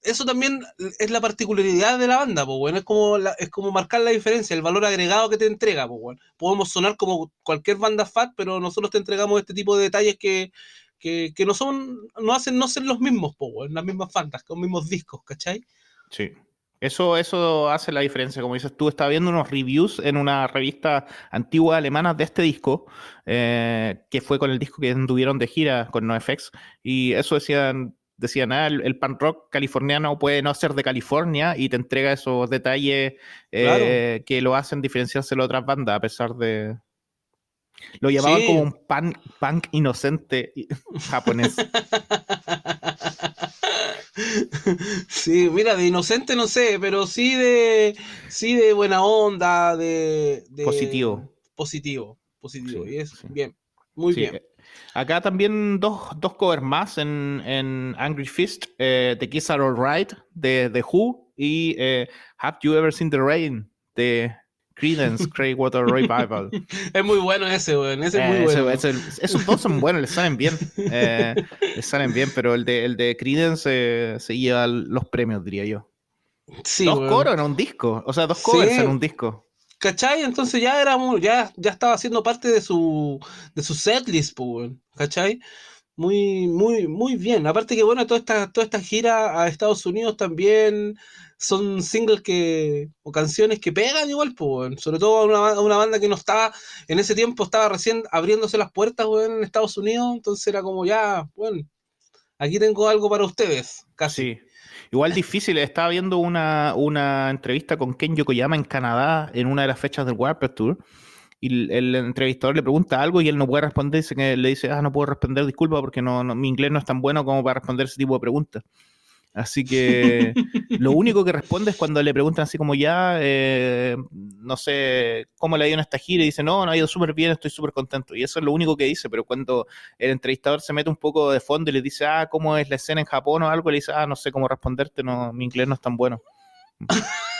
eso también es la particularidad de la banda, pues bueno, es como, es como marcar la diferencia, el valor agregado que te entrega, pues. Podemos sonar como cualquier banda fat, pero nosotros te entregamos este tipo de detalles que, no son, no hacen no ser los mismos, pues bueno, las mismas bandas, los mismos discos, ¿cachai? Sí. Eso, eso hace la diferencia, como dices tú, estaba viendo unos reviews en una revista antigua alemana de este disco, eh, que fue con el disco que anduvieron de gira con NoFX, y eso decían decían, ah, el, pan rock californiano puede no ser de California y te entrega esos detalles eh, que lo hacen diferenciarse de otras bandas, a pesar de... Lo llamaban como un pan, punk inocente *laughs* japonés. *laughs* *laughs* Sí, mira, de inocente no sé, pero sí de sí de buena onda, de, positivo. Positivo, positivo. y es bien, muy bien. Acá también dos, dos covers más en, en Angry Fist, eh, The Kids Are Alright de The Who y eh, Have You Ever Seen the Rain de Credence Water Revival. *laughs* es muy bueno ese, weón. Ese es muy eh, bueno. esos dos son buenos, les salen bien. *laughs* Eh, les salen bien, pero el de, el de Credence se lleva los premios, diría yo. Sí, dos coros en un disco, o sea, dos covers en un disco. ¿Cachai? Entonces ya era ya, ya estaba haciendo parte de su, de su setlist, pues, ¿cachai? Muy, muy, muy bien. Aparte que, bueno, toda esta, toda esta gira a Estados Unidos también son singles que, o canciones que pegan igual, pues, sobre todo a una, una, banda que no estaba, en ese tiempo estaba recién abriéndose las puertas, en Estados Unidos, entonces era como ya, bueno, aquí tengo algo para ustedes, casi. Igual difícil, estaba viendo una, una entrevista con Ken Yokoyama en Canadá en una de las fechas del Warped Tour y el, entrevistador le pregunta algo y él no puede responder, que le dice, ah, no puedo responder, disculpa, porque no, mi inglés no es tan bueno como para responder ese tipo de preguntas. Así que lo *laughs* único que responde es cuando le preguntan así como ya, eh, no sé, ¿cómo le ha ido en esta gira? Y dice, no, no ha ido súper bien, estoy súper contento. Y eso es lo único que dice, pero cuando el entrevistador se mete un poco de fondo y le dice, ah, ¿cómo es la escena en Japón o algo? Le dice, ah, no sé cómo responderte, no, mi inglés no es tan bueno. *laughs*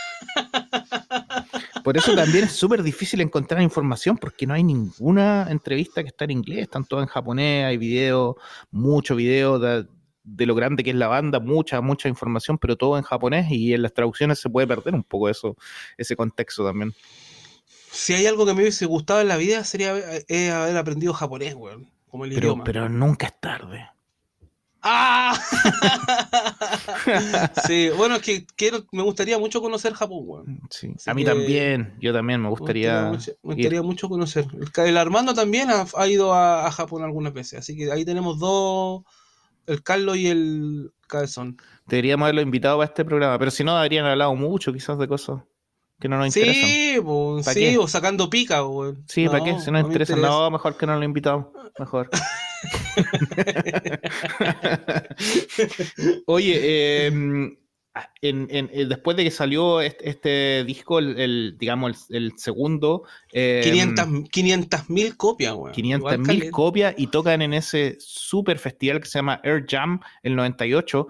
Por eso también es súper difícil encontrar información porque no hay ninguna entrevista que está en inglés, están todas en japonés, hay videos, mucho video de, de lo grande que es la banda, mucha, mucha información, pero todo en japonés y en las traducciones se puede perder un poco eso, ese contexto también. Si hay algo que me hubiese gustado en la vida sería haber, aprendido japonés, weón, como el pero, idioma. Pero nunca es tarde. ¡Ah! *laughs* sí, bueno, es que quiero, me gustaría mucho conocer Japón, weón. Sí. A mí también, yo también me gustaría. Me gustaría, mucho, conocer. El, Armando también ha, ido a, a, Japón algunas veces, así que ahí tenemos dos, el Carlos y el Cabezón. Deberíamos haberlo invitado para este programa, pero si no, habrían hablado mucho quizás de cosas que no nos interesan. Sí, pues, sí, o sacando pica, güey. Sí, ¿para qué? Si no nos interesa, no, mejor que no lo invitamos. Mejor. *laughs* *laughs* Oye, eh, en, en, después de que salió este, disco, el, digamos, el, segundo... 500 em, mil copias, güey. 500 mil copias y tocan en ese super festival que se llama Air Jam, el 98,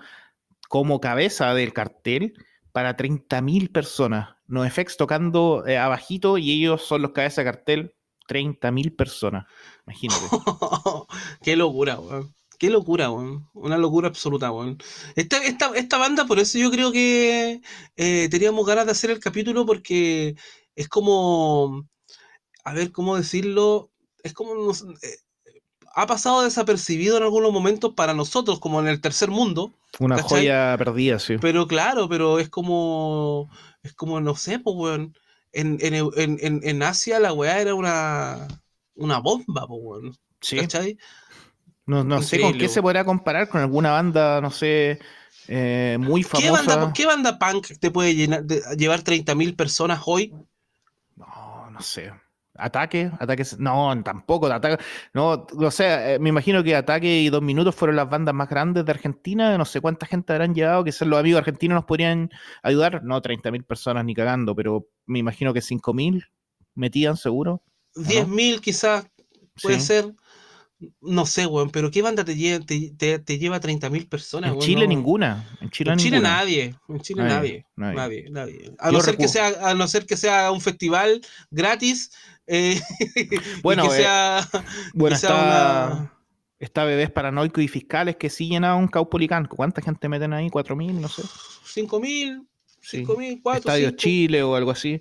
como cabeza del cartel para 30 mil personas. NoFX tocando eh, abajito y ellos son los cabezas de cartel, 30 mil personas. Imagínate. *laughs* Qué locura, güey. Qué locura, weón. Una locura absoluta, weón. Esta, esta, banda, por eso yo creo que eh, teníamos ganas de hacer el capítulo porque es como, a ver, ¿cómo decirlo? Es como, eh, ha pasado desapercibido en algunos momentos para nosotros, como en el tercer mundo. Una joya perdida, sí. Pero claro, pero es como, es como, no sé, pues, weón. En, en, Asia la weá era una, una bomba, pues, weón. Sí. ¿Cachai? No, sé con qué se podrá comparar, con alguna banda, no sé, eh, muy famosa. ¿Qué banda, punk te puede llenar, llevar 30.000 personas hoy? No, no sé. Ataque, ataque, no, tampoco, ataque, no, no sé, eh, me imagino que Ataque y Dos Minutos fueron las bandas más grandes de Argentina, no sé cuánta gente habrán llevado, que los amigos argentinos nos podrían ayudar, no 30.000 personas ni cagando, pero me imagino que 5.000 metían seguro. 10.000 quizás, puede ser. No sé, weón, pero ¿qué banda te lleva, te, te, lleva 30.000 personas? En Chile ninguna. En Chile, nadie. En Chile nadie. Nadie. nadie, A, no ser que sea, a no ser que sea un festival gratis. Eh, *laughs* bueno, que eh, sea, bueno, está, está Bebés Paranoicos y Fiscales que sí llenan un Caupolicán. ¿Cuánta gente meten ahí? ¿4.000? No sé. 5.000. 5.000, 4 Estadio Chile o algo así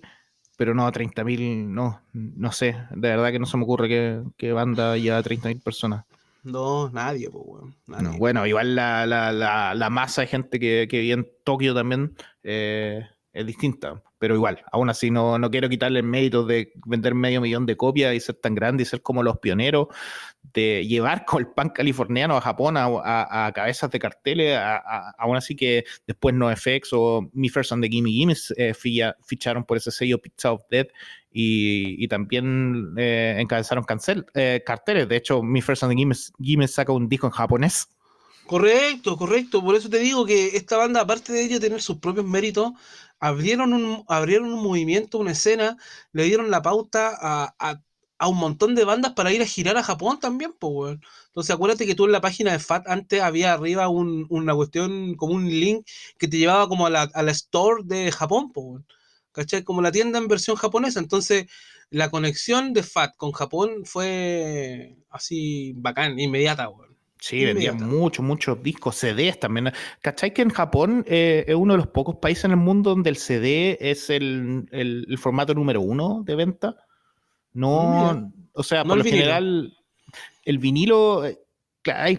pero no, 30.000, no, no sé, de verdad que no se me ocurre que, banda lleva 30.000 personas. No, nadie, pues, bueno, bueno, igual la, la, la, la, masa de gente que, que vive en Tokio también eh, es distinta, pero igual, aún así no, no quiero quitarle el mérito de vender medio millón de copias y ser tan grande y ser como los pioneros de llevar *laughs* con el pan californiano a Japón a, cabezas de carteles, aún así que después NoFX o Me First and the Gimme Gimme eh, ficharon por ese sello Pizza of Death y, también eh, encabezaron cancel, eh, carteles. De hecho, Me First and the Gimme, Gimme saca un disco en japonés. Correcto, correcto. Por eso te digo que esta banda, aparte de ella tener sus propios méritos, abrieron un, abrieron un movimiento, una escena, le dieron la pauta a a un montón de bandas para ir a girar a Japón también, pues, weón. Entonces, acuérdate que tú en la página de FAT antes había arriba una cuestión, como un link que te llevaba como a la, store de Japón, pues, weón. ¿Cachai? Como la tienda en versión japonesa. Entonces, la conexión de FAT con Japón fue así bacán, inmediata, weón. Sí, vendían muchos, muchos discos, CDs también. ¿Cachai que en Japón eh, es uno de los pocos países en el mundo donde el CD es el, el formato número uno de venta? No, o sea, por lo general, el vinilo, eh,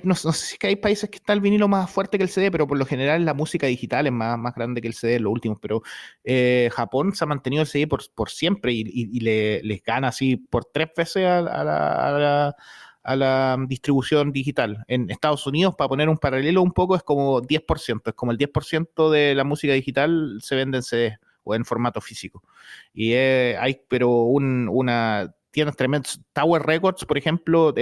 no, sé si hay países que está el vinilo más fuerte que el CD, pero por lo general la música digital es más, más grande que el CD en los últimos. Pero eh, Japón se ha mantenido el CD por, por siempre y, le, les gana así por tres veces a, la, a, la, distribución digital. En Estados Unidos, para poner un paralelo un poco, es como 10%, es como el 10% de la música digital se vende en CD en formato físico. Y hay, pero un, una tienda tremenda. Tower Records, por ejemplo,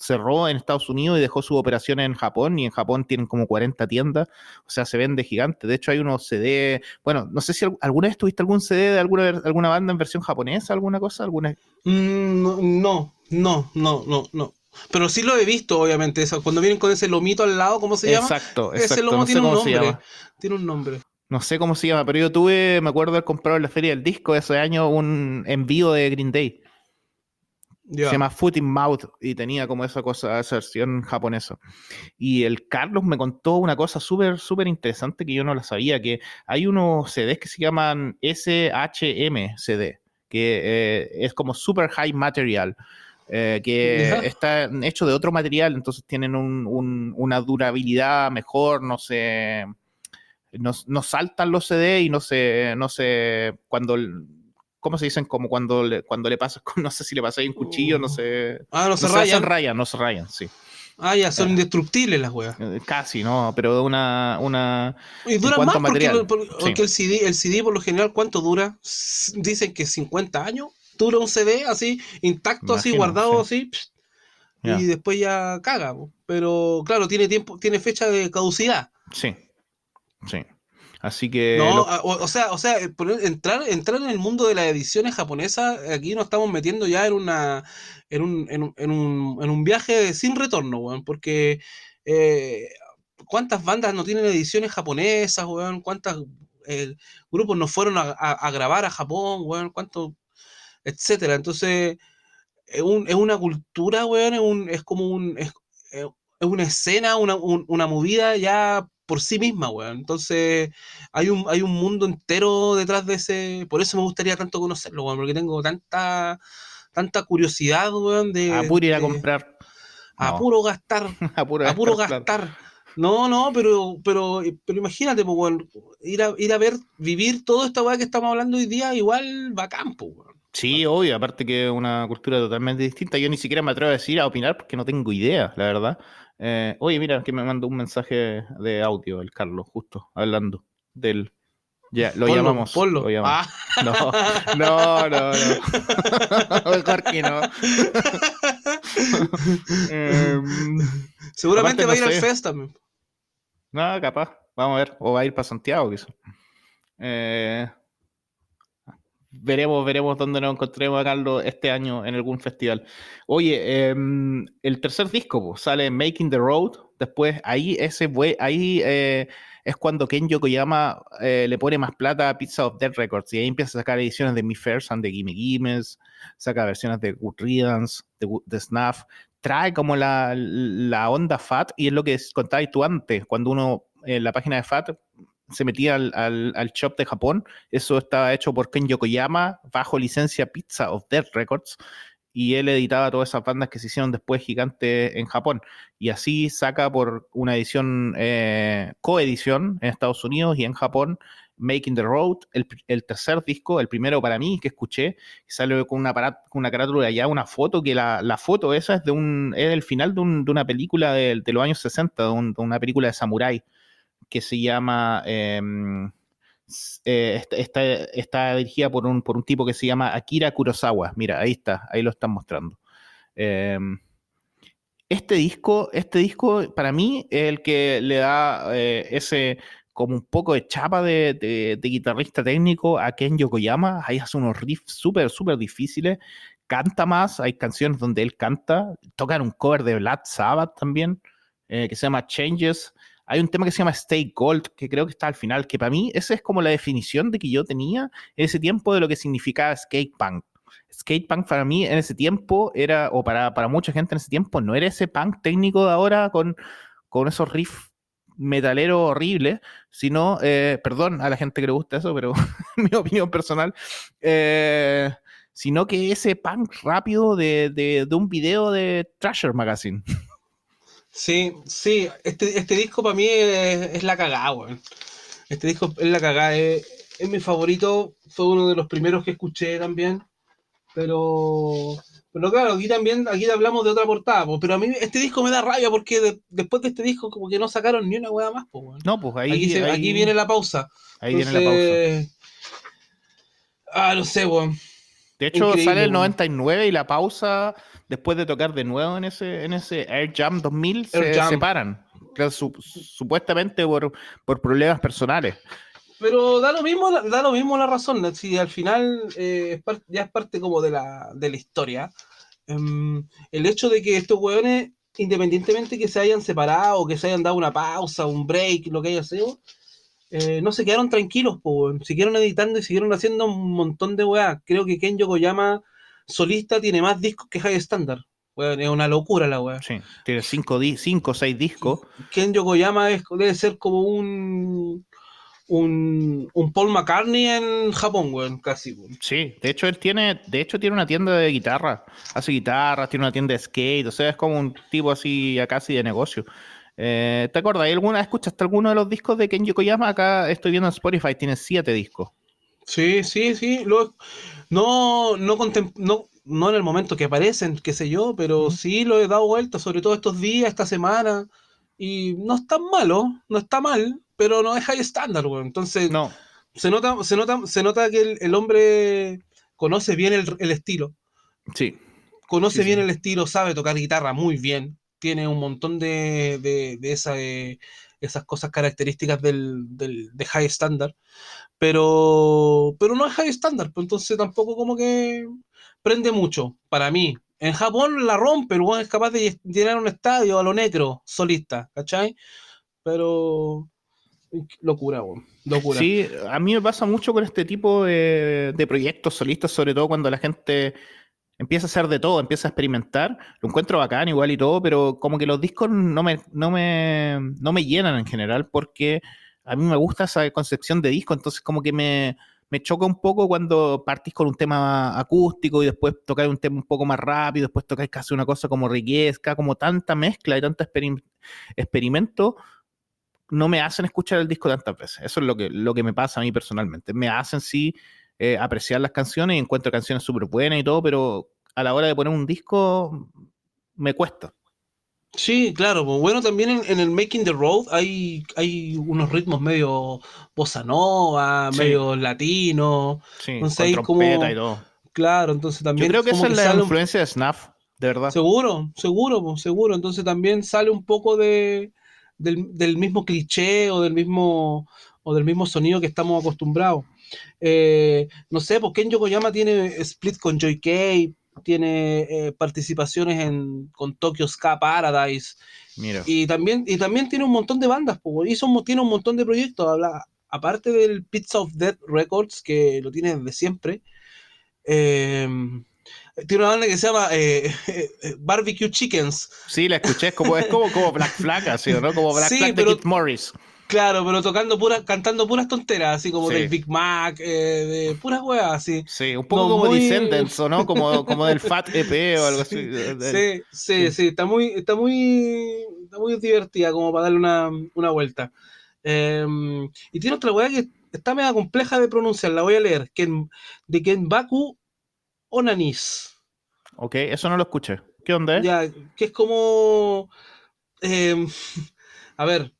cerró en Estados Unidos y dejó su operación en Japón y en Japón tienen como 40 tiendas, o sea, se vende gigante. De hecho, hay unos CD, bueno, no sé si alguna vez tuviste algún CD de alguna, alguna banda en versión japonesa, alguna cosa, alguna... Mm, no, no, no, no, no. Pero sí lo he visto, obviamente, eso. Cuando vienen con ese lomito al lado, ¿cómo se llama? Exacto, exacto. Ese lomo tiene un nombre. Tiene un nombre. No sé cómo se llama, pero yo tuve, me acuerdo haber comprado en la feria del disco ese año un envío de Green Day. Se llama Foot in Mouth y tenía como esa cosa, esa versión japonesa. Y el Carlos me contó una cosa súper, súper interesante que yo no la sabía, que hay unos CDs que se llaman SHM CD, que eh, es como Super High Material. Eh, que está hecho de otro material, entonces tienen una durabilidad mejor, no sé, no, saltan los CD y no se, no sé, cuando, ¿cómo se dicen? Como cuando le, cuando le pasas, *laughs* no sé si le pasas un cuchillo, no sé. Ah, no, se, rayan. rayan. No se rayan, sí. Ah, ya, son eh, indestructibles las weas. Eh, casi, ¿no? Pero una... una y dura más porque, porque el, CD, el CD por lo general, ¿cuánto dura? Dicen que 50 años. Dura un CD así, intacto, así, guardado, así. Y después ya caga. Pero claro, tiene tiempo, tiene fecha de caducidad. Sí. Sí. Así que. No, o, sea, o sea, entrar, entrar en el mundo de las ediciones japonesas, aquí nos estamos metiendo ya en una. en un, en en un, en un viaje sin retorno, weón. Porque eh, ¿cuántas bandas no tienen ediciones japonesas, weón? ¿Cuántos eh, grupos no fueron a, grabar a Japón, weón? ¿Cuántos? etcétera. Entonces, es, un, es una cultura, weón, es, un, es como un. Es, una escena, una, una movida ya por sí misma, weón. Entonces, hay un, hay un mundo entero detrás de ese. Por eso me gustaría tanto conocerlo, weón, porque tengo tanta, tanta curiosidad, weón, de. A puro ir a comprar. *laughs* A puro gastar. a puro, gastar. No, no, pero, pero, pero imagínate, pues, weón, ir a, ir a ver, vivir toda esta weá que estamos hablando hoy día, igual va a campo, weón. Sí, obvio, aparte que es una cultura totalmente distinta. Yo ni siquiera me atrevo a decir, a opinar, porque no tengo idea, la verdad. Eh, oye, mira, que me mandó un mensaje de audio el Carlos, justo hablando del. Ya, lo llamamos. Lo ah. *laughs* No, no, no, no. *laughs* Mejor que no. Em, Seguramente va a ir al Fest también. No, capaz. Vamos a ver. O va a ir para Santiago, quizás. Eh, veremos, veremos dónde nos encontremos a Carlos este año en algún festival. Oye, em, el tercer disco sale Making the Road. Después, ahí ese ahí eh, es cuando Ken Yokoyama eh, le pone más plata a Pizza of Dead Records y ahí empieza a sacar ediciones de Me First and de Gimme Gimmes, saca versiones de Good Riddance, de, Snuff, trae como la, la, onda FAT y es lo que contabas tú antes, cuando uno en la página de FAT se metía al, al, shop de Japón, eso estaba hecho por Ken Yokoyama bajo licencia Pizza of Dead Records y él editaba todas esas bandas que se hicieron después gigantes en Japón. Y así saca por una edición, eh, coedición en Estados Unidos y en Japón, Making the Road, el, tercer disco, el primero para mí que escuché, sale con una, con una carátula allá, una foto, que la, la, foto esa es de un, es el final de, un, de una película de, los años 60, de, de, una película de Samurai, que se llama... Em, eh, está, está, dirigida por un, por un tipo que se llama Akira Kurosawa. Mira, ahí está, ahí lo están mostrando. Em, este disco, este disco para mí es el que le da eh, ese como un poco de chapa de, guitarrista técnico a Ken Yokoyama. Ahí hace unos riffs súper, súper difíciles. Canta más, hay canciones donde él canta. Tocan un cover de Black Sabbath también, eh, que se llama Changes. Hay un tema que se llama Stay Gold, que creo que está al final, que para mí esa es como la definición de que yo tenía en ese tiempo de lo que significaba skate punk. Skate punk para mí en ese tiempo era, o para, para mucha gente en ese tiempo, no era ese punk técnico de ahora con, con esos riffs metaleros horribles, sino, eh, perdón a la gente que le gusta eso, pero *laughs* mi opinión personal, eh, sino que ese punk rápido de, de, de un video de Trasher Magazine. *laughs* Sí, sí, este, este disco para mí es, la cagada, weón. Este disco es la cagada, es, mi favorito, fue uno de los primeros que escuché también, pero, pero claro, aquí también, aquí hablamos de otra portada, pero a mí este disco me da rabia porque después de este disco como que no sacaron ni una weá más, pues, No, pues ahí, aquí, viene la pausa. Ahí viene la pausa. Ah, no sé, weón. De hecho, sale el 99 y la pausa después de tocar de nuevo en ese, en ese Air Jam 2000, se separan. supuestamente por, problemas personales. Pero da lo mismo, da lo mismo la razón. Si al final eh, ya es parte como de la, de la historia. Em, el hecho de que estos hueones, independientemente que se hayan separado, que se hayan dado una pausa, un break, lo que haya sido, eh, no se quedaron tranquilos, siguieron editando y siguieron haciendo un montón de weas. Creo que Ken Yokoyama solista tiene más discos que High Standard. es una locura la weá. Sí, tiene cinco, o seis discos. Ken Yokoyama debe ser como un, un, un Paul McCartney en Japón, weón, casi. Sí, de hecho él tiene, de hecho tiene una tienda de guitarra, hace guitarras, tiene una tienda de skate, o sea, es como un tipo así casi de negocio. Eh, ¿Te acuerdas? ¿Alguna, ¿Escuchaste alguno de los discos de Ken Yokoyama? Acá estoy viendo en Spotify, tiene siete discos. Sí, sí, sí. Lo, no, no, no, no en el momento que aparecen, qué sé yo, pero sí lo he dado vuelta, sobre todo estos días, esta semana. Y no está malo, no está mal, pero no es high standard, güey. Entonces, no. se nota, se nota, se nota que el, hombre conoce bien el, estilo. Sí. Conoce bien el estilo, sabe tocar guitarra muy bien. Tiene un montón de, de, de eh, esas cosas características del, del, de high standard pero, pero no es high standard, pues entonces tampoco como que prende mucho para mí. En Japón la rompe, el es capaz de llenar un estadio a lo negro, solista, ¿cachai? Pero locura, weón. Locura. Sí, a mí me pasa mucho con este tipo de, de, proyectos solistas, sobre todo cuando la gente empieza a hacer de todo, empieza a experimentar. Lo encuentro bacán igual y todo, pero como que los discos no me, no me, no me llenan en general porque a mí me gusta esa concepción de disco, entonces como que me, choca un poco cuando partís con un tema acústico y después tocáis un tema un poco más rápido, después tocáis casi una cosa como riquezca, como tanta mezcla y tanto experimento, no me hacen escuchar el disco tantas veces. Eso es lo que, lo que me pasa a mí personalmente. Me hacen sí eh, apreciar las canciones y encuentro canciones súper buenas y todo, pero a la hora de poner un disco me cuesta. Sí, claro, pues bueno, también en, el Making the Road hay, hay unos ritmos medio bossa nova, medio latino. Sí, entonces con como, y todo. Claro, entonces también. Yo creo que esa es la influencia de Snuff, de verdad. Seguro, seguro, pues, seguro. Entonces también sale un poco de, del, mismo cliché o del mismo o del mismo sonido que estamos acostumbrados. Eh, no sé, porque Ken Yokoyama tiene split con Joy K, tiene eh, participaciones en, con Tokyo Ska Paradise. Y también, y también tiene un montón de bandas, hizo, tiene un montón de proyectos. Habla, aparte del Pizza of Death Records, que lo tiene desde siempre. Eh, tiene una banda que se llama *laughs* eh, Barbecue Chickens. Sí, la escuché, es como, es como, como Black Flag, así, ¿no? Como Black Flag de Kid Morris. Claro, pero tocando puras, cantando puras tonteras, así como del Big Mac, eh, de puras weas, así. Sí, un poco como Descendants, ¿o no? *laughs* Como, como del Fat EP o algo así. Sí, sí, sí, está muy, está muy, está muy divertida como para darle una, una vuelta. Em, y tiene otra wea que está media compleja de pronunciar, la voy a leer, Ken, de Kenbaku Onanis. Ok, eso no lo escuché. ¿Qué onda es? Ya, que es como... Em, *laughs* a ver,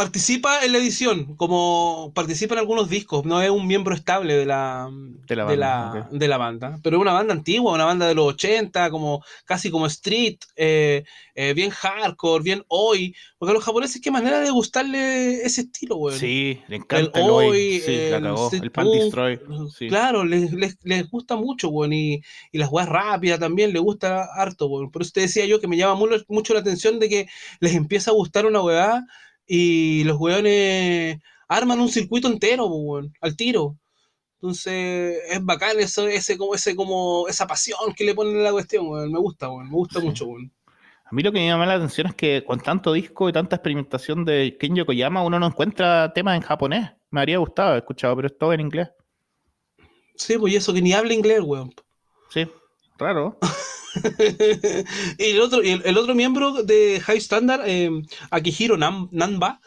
participa en la edición, como participa en algunos discos, no es un miembro estable de la, de la, banda, pero es una banda antigua, una banda de los 80, como, casi como street, eh, eh, bien hardcore, bien hoy, porque a los japoneses qué manera de gustarle ese estilo, güey. Sí, le encanta el, hoy, el, el Pan Destroy. Claro, les, les, gusta mucho, güey, y, y las weas rápidas también les gusta harto, güey. Por eso te decía yo que me llama mucho, mucho la atención de que les empieza a gustar una weá y los weones arman un circuito entero, al tiro. Entonces, es bacán eso, ese, como, ese, como, esa pasión que le ponen a la cuestión, Me gusta, me gusta mucho, A mí lo que me llama la atención es que con tanto disco y tanta experimentación de Kenjo Koyama, uno no encuentra temas en japonés. Me habría gustado haber escuchado, pero es todo en inglés. Sí, pues eso que ni habla inglés, weón. Sí, raro. y *laughs* el otro, el, otro miembro de High Standard, eh, Akihiro Nanba,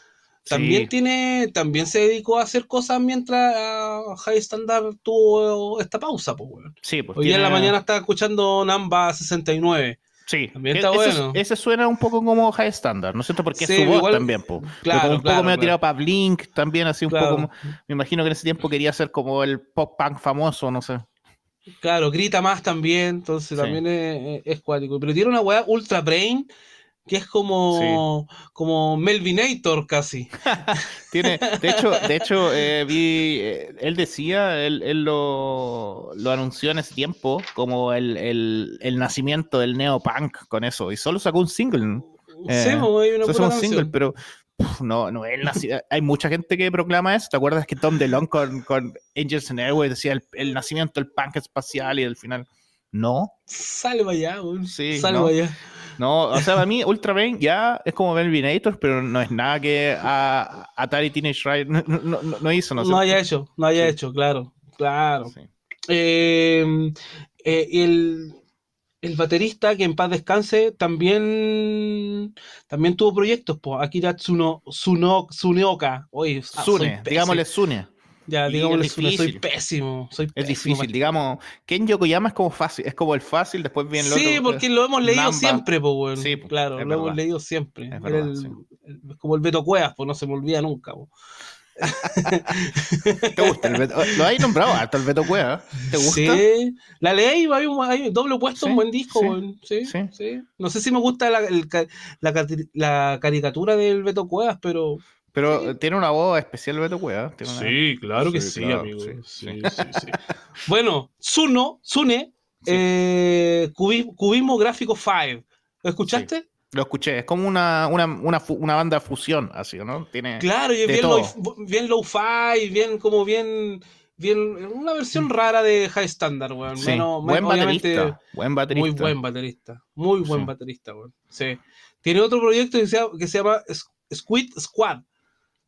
también tiene, también se dedicó a hacer cosas mientras ah, High Standard tuvo esta pausa, pues, Sí, pues Hoy día en la mañana estaba escuchando Namba 69. Sí, también está bueno. Ese suena un poco como High Standard, ¿no es cierto? Porque es su voz también. Claro, un poco me ha tirado para Blink, también así un poco. Me imagino que en ese tiempo quería ser como el pop punk famoso, no sé. Claro, grita más también, entonces también es, es, cuático. Pero tiene una weá Ultra Brain que es como, como Melvinator casi. *laughs* tiene, de hecho, de hecho eh, vi, eh, él decía, él, él lo, lo, anunció en ese tiempo como el, el, el, nacimiento del neopunk con eso, y solo sacó un single. sí, eh, pues, hay una un single, pero no, no él Hay mucha gente que proclama eso. ¿Te acuerdas que Tom DeLonge con, con Angels and Airways decía el, nacimiento del punk espacial y al final? No. Salva allá, Sí, no. allá. No, o sea, para mí Ultra Brain ya es como Melvinator, pero no es nada que a, Atari Teenage Riot no, no, no, hizo. No, haya hecho, no haya hecho, claro, claro. Eh, eh, el, el baterista, que en paz descanse, también, también tuvo proyectos, pues, Akira Tsuno, Tsuno, Tsuneoka. Oye, ah, Sune, digámosle Sune. Ya, digámosle Sune, soy pésimo, soy Es difícil, digamos, Ken Yokoyama es como fácil, es como el fácil, después viene el otro. Sí, porque lo hemos leído siempre, pues, bueno. Sí, claro, lo hemos leído siempre. Es, como el Beto Cuevas, pues no se me olvida nunca, pues. ¿Te gusta el Beto? Lo has nombrado hasta el Beto Cueva. ¿Te gusta? Sí, la leí, hay un, hay doble puesto, un buen disco. Sí, sí, No sé si me gusta la, la, caricatura del Beto Cuevas, pero. Pero tiene una voz especial Beto Cuevas. Sí, claro que sí, amigo. bueno, Zuno, Zune, eh, Cubismo Gráfico 5. ¿Lo escuchaste? Lo escuché, es como una, una, una, una banda fusión, así, ¿no? Tiene claro, y es bien, low, bien fi bien como bien, bien, una versión rara de High Standard, weón. Sí. buen baterista, buen baterista. Muy buen baterista, muy buen baterista, weón. Sí. Tiene otro proyecto que se, llama, que se llama Squid Squad.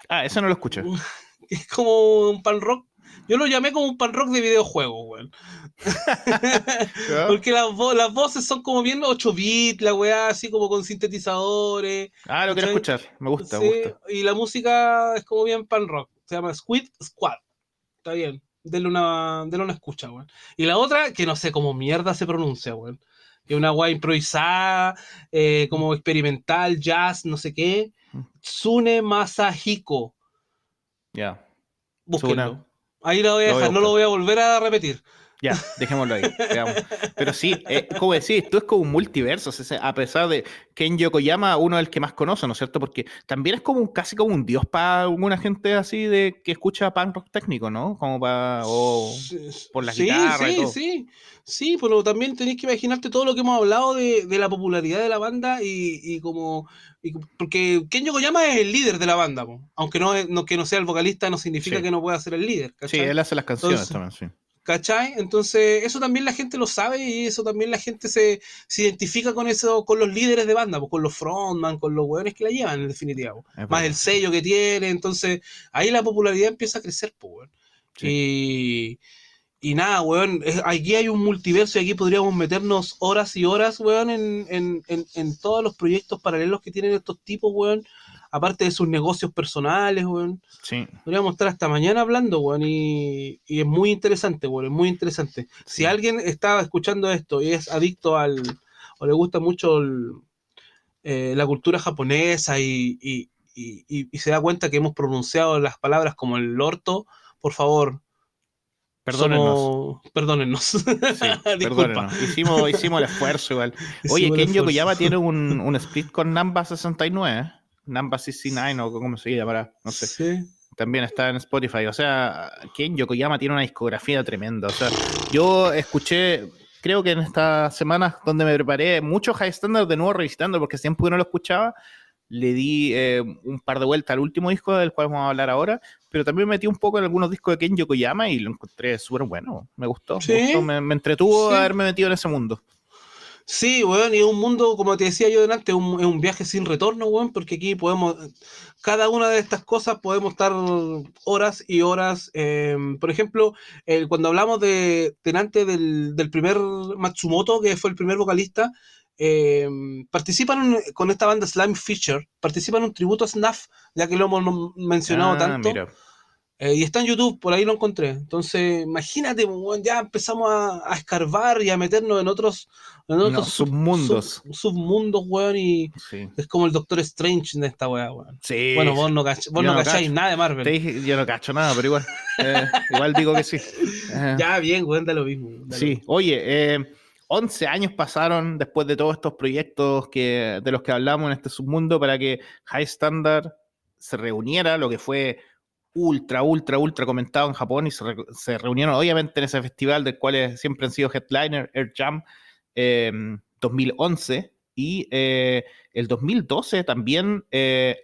Ah, eso no lo escuché. *laughs* Es como un pan rock yo lo llamé como un pan rock de videojuego, weón. *laughs* Porque las, las, voces son como bien 8 bits, la weá, así como con sintetizadores. Ah, lo quiero escuchar, me gusta, me gusta. Y la música es como bien pan rock. Se llama Squid Squad. Está bien. Denle una, una escucha, weón. Y la otra, que no sé cómo mierda se pronuncia, weón. Que es una weá improvisada, eh, como experimental, jazz, no sé qué. Mm. Tsune Masahiko. Ya. Búsquenlo. Ahí la voy a dejar, no lo voy a volver a repetir. Ya, dejémoslo ahí. Pero sí, eh, como decís, esto es como un multiverso. a pesar de Ken Yokoyama, uno del que más conoce, ¿no es cierto? Porque también es como un, casi como un dios para alguna gente así de que escucha punk rock técnico, ¿no? Como para. o por la sí, guitarra. Sí, sí, sí. pero también tenéis que imaginarte todo lo que hemos hablado de, la popularidad de la banda y, como. porque Ken Yokoyama es el líder de la banda, aunque no, que no sea el vocalista, no significa que no pueda ser el líder. Sí, él hace las canciones también, sí. ¿Cachai? Entonces, eso también la gente lo sabe y eso también la gente se, identifica con eso, con los líderes de banda, pues, con los frontman, con los weones que la llevan, en definitiva. Más el sello que tiene, entonces ahí la popularidad empieza a crecer, pues, Y, y nada, weón, aquí hay un multiverso y aquí podríamos meternos horas y horas, weón, en, en, en, en todos los proyectos paralelos que tienen estos tipos, weón aparte de sus negocios personales, weón. Sí. Podríamos estar hasta mañana hablando, weón, y, es muy interesante, weón, es muy interesante. Si alguien está escuchando esto y es adicto al, o le gusta mucho eh, la cultura japonesa y, se da cuenta que hemos pronunciado las palabras como el orto, por favor, Perdónennos. Perdónennos. Sí, *laughs* perdónennos. Hicimos, hicimos el esfuerzo igual. *laughs* Oye, Ken Yokoyama tiene un, un split con Namba 69. Namba 69 o como se llamará, no sé. Sí. También está en Spotify. O sea, Ken Yokoyama tiene una discografía tremenda. O sea, yo escuché, creo que en estas semanas donde me preparé, mucho High Standard de nuevo revisitando, porque siempre que no lo escuchaba, le di eh, un par de vueltas al último disco del cual vamos a hablar ahora, pero también metí un poco en algunos discos de Ken Yokoyama y lo encontré súper bueno. Me gustó. Me, entretuvo haberme metido en ese mundo. Sí, weón, y es un mundo, como te decía yo delante, es un, un, viaje sin retorno, weón, porque aquí podemos, cada una de estas cosas podemos estar horas y horas. Em, por ejemplo, cuando hablamos de delante del, del, primer Matsumoto, que fue el primer vocalista, em, participan con esta banda Slime Fisher, participan en un tributo a Snuff, ya que lo hemos mencionado ah, tanto. Eh, y está en YouTube, por ahí lo encontré. Entonces, imagínate, ya empezamos a, escarbar y a meternos en otros, en otros submundos. submundos, weón, y es como el Doctor Strange de esta weá, weón. Sí. Bueno, vos no, cacháis nada de Marvel. yo no cacho nada, pero igual. Eh, igual digo que sí. Eh. *laughs* Ya, bien, weón, da lo mismo. sí, oye, 11 años pasaron después de todos estos proyectos que, de los que hablamos en este submundo para que High Standard se reuniera, lo que fue ultra, ultra, ultra comentado en Japón y se, reunieron obviamente en ese festival del cual siempre han sido headliner, Air Jam, 2011 em, y eh, el 2012 también eh,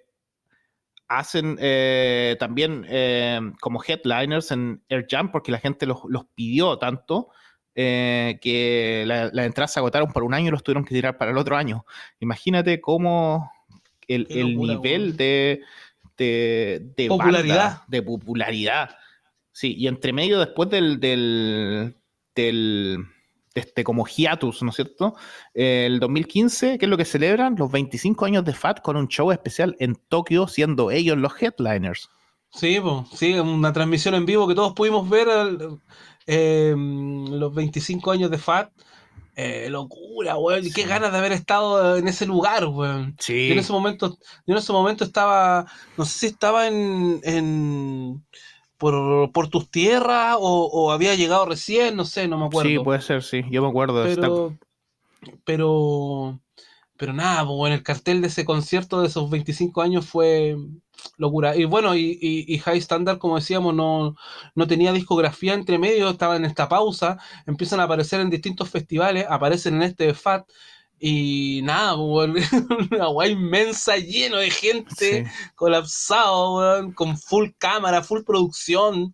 hacen eh, también em, como headliners en Air Jam porque la gente los, pidió tanto que las la entradas se agotaron por un año y los tuvieron que tirar para el otro año. Imagínate cómo el, nivel de de, popularidad. de popularidad. Sí, y entre medio después del, del, del este, como hiatus, ¿no es cierto? El 2015, ¿qué es lo que celebran? Los 25 años de FAT con un show especial en Tokio, siendo ellos los headliners. Sí, pues, sí, una transmisión en vivo que todos pudimos ver eh, los 25 años de FAT. Eh, locura, weón. Qué ganas de haber estado en ese lugar, weón. Sí. Yo en ese momento, yo en ese momento estaba, no sé si estaba en, en por, tus tierras o, había llegado recién, no sé, no me acuerdo. Sí, puede ser, sí, yo me acuerdo. Pero, pero, pero nada, pues, el cartel de ese concierto de esos 25 años fue locura. Y bueno, y, High Standard, como decíamos, no, no, tenía discografía entre medio, estaba en esta pausa, empiezan a aparecer en distintos festivales, aparecen en este FAT. Y nada, pues, *laughs* una agua inmensa, lleno de gente, colapsado, con full cámara, full producción.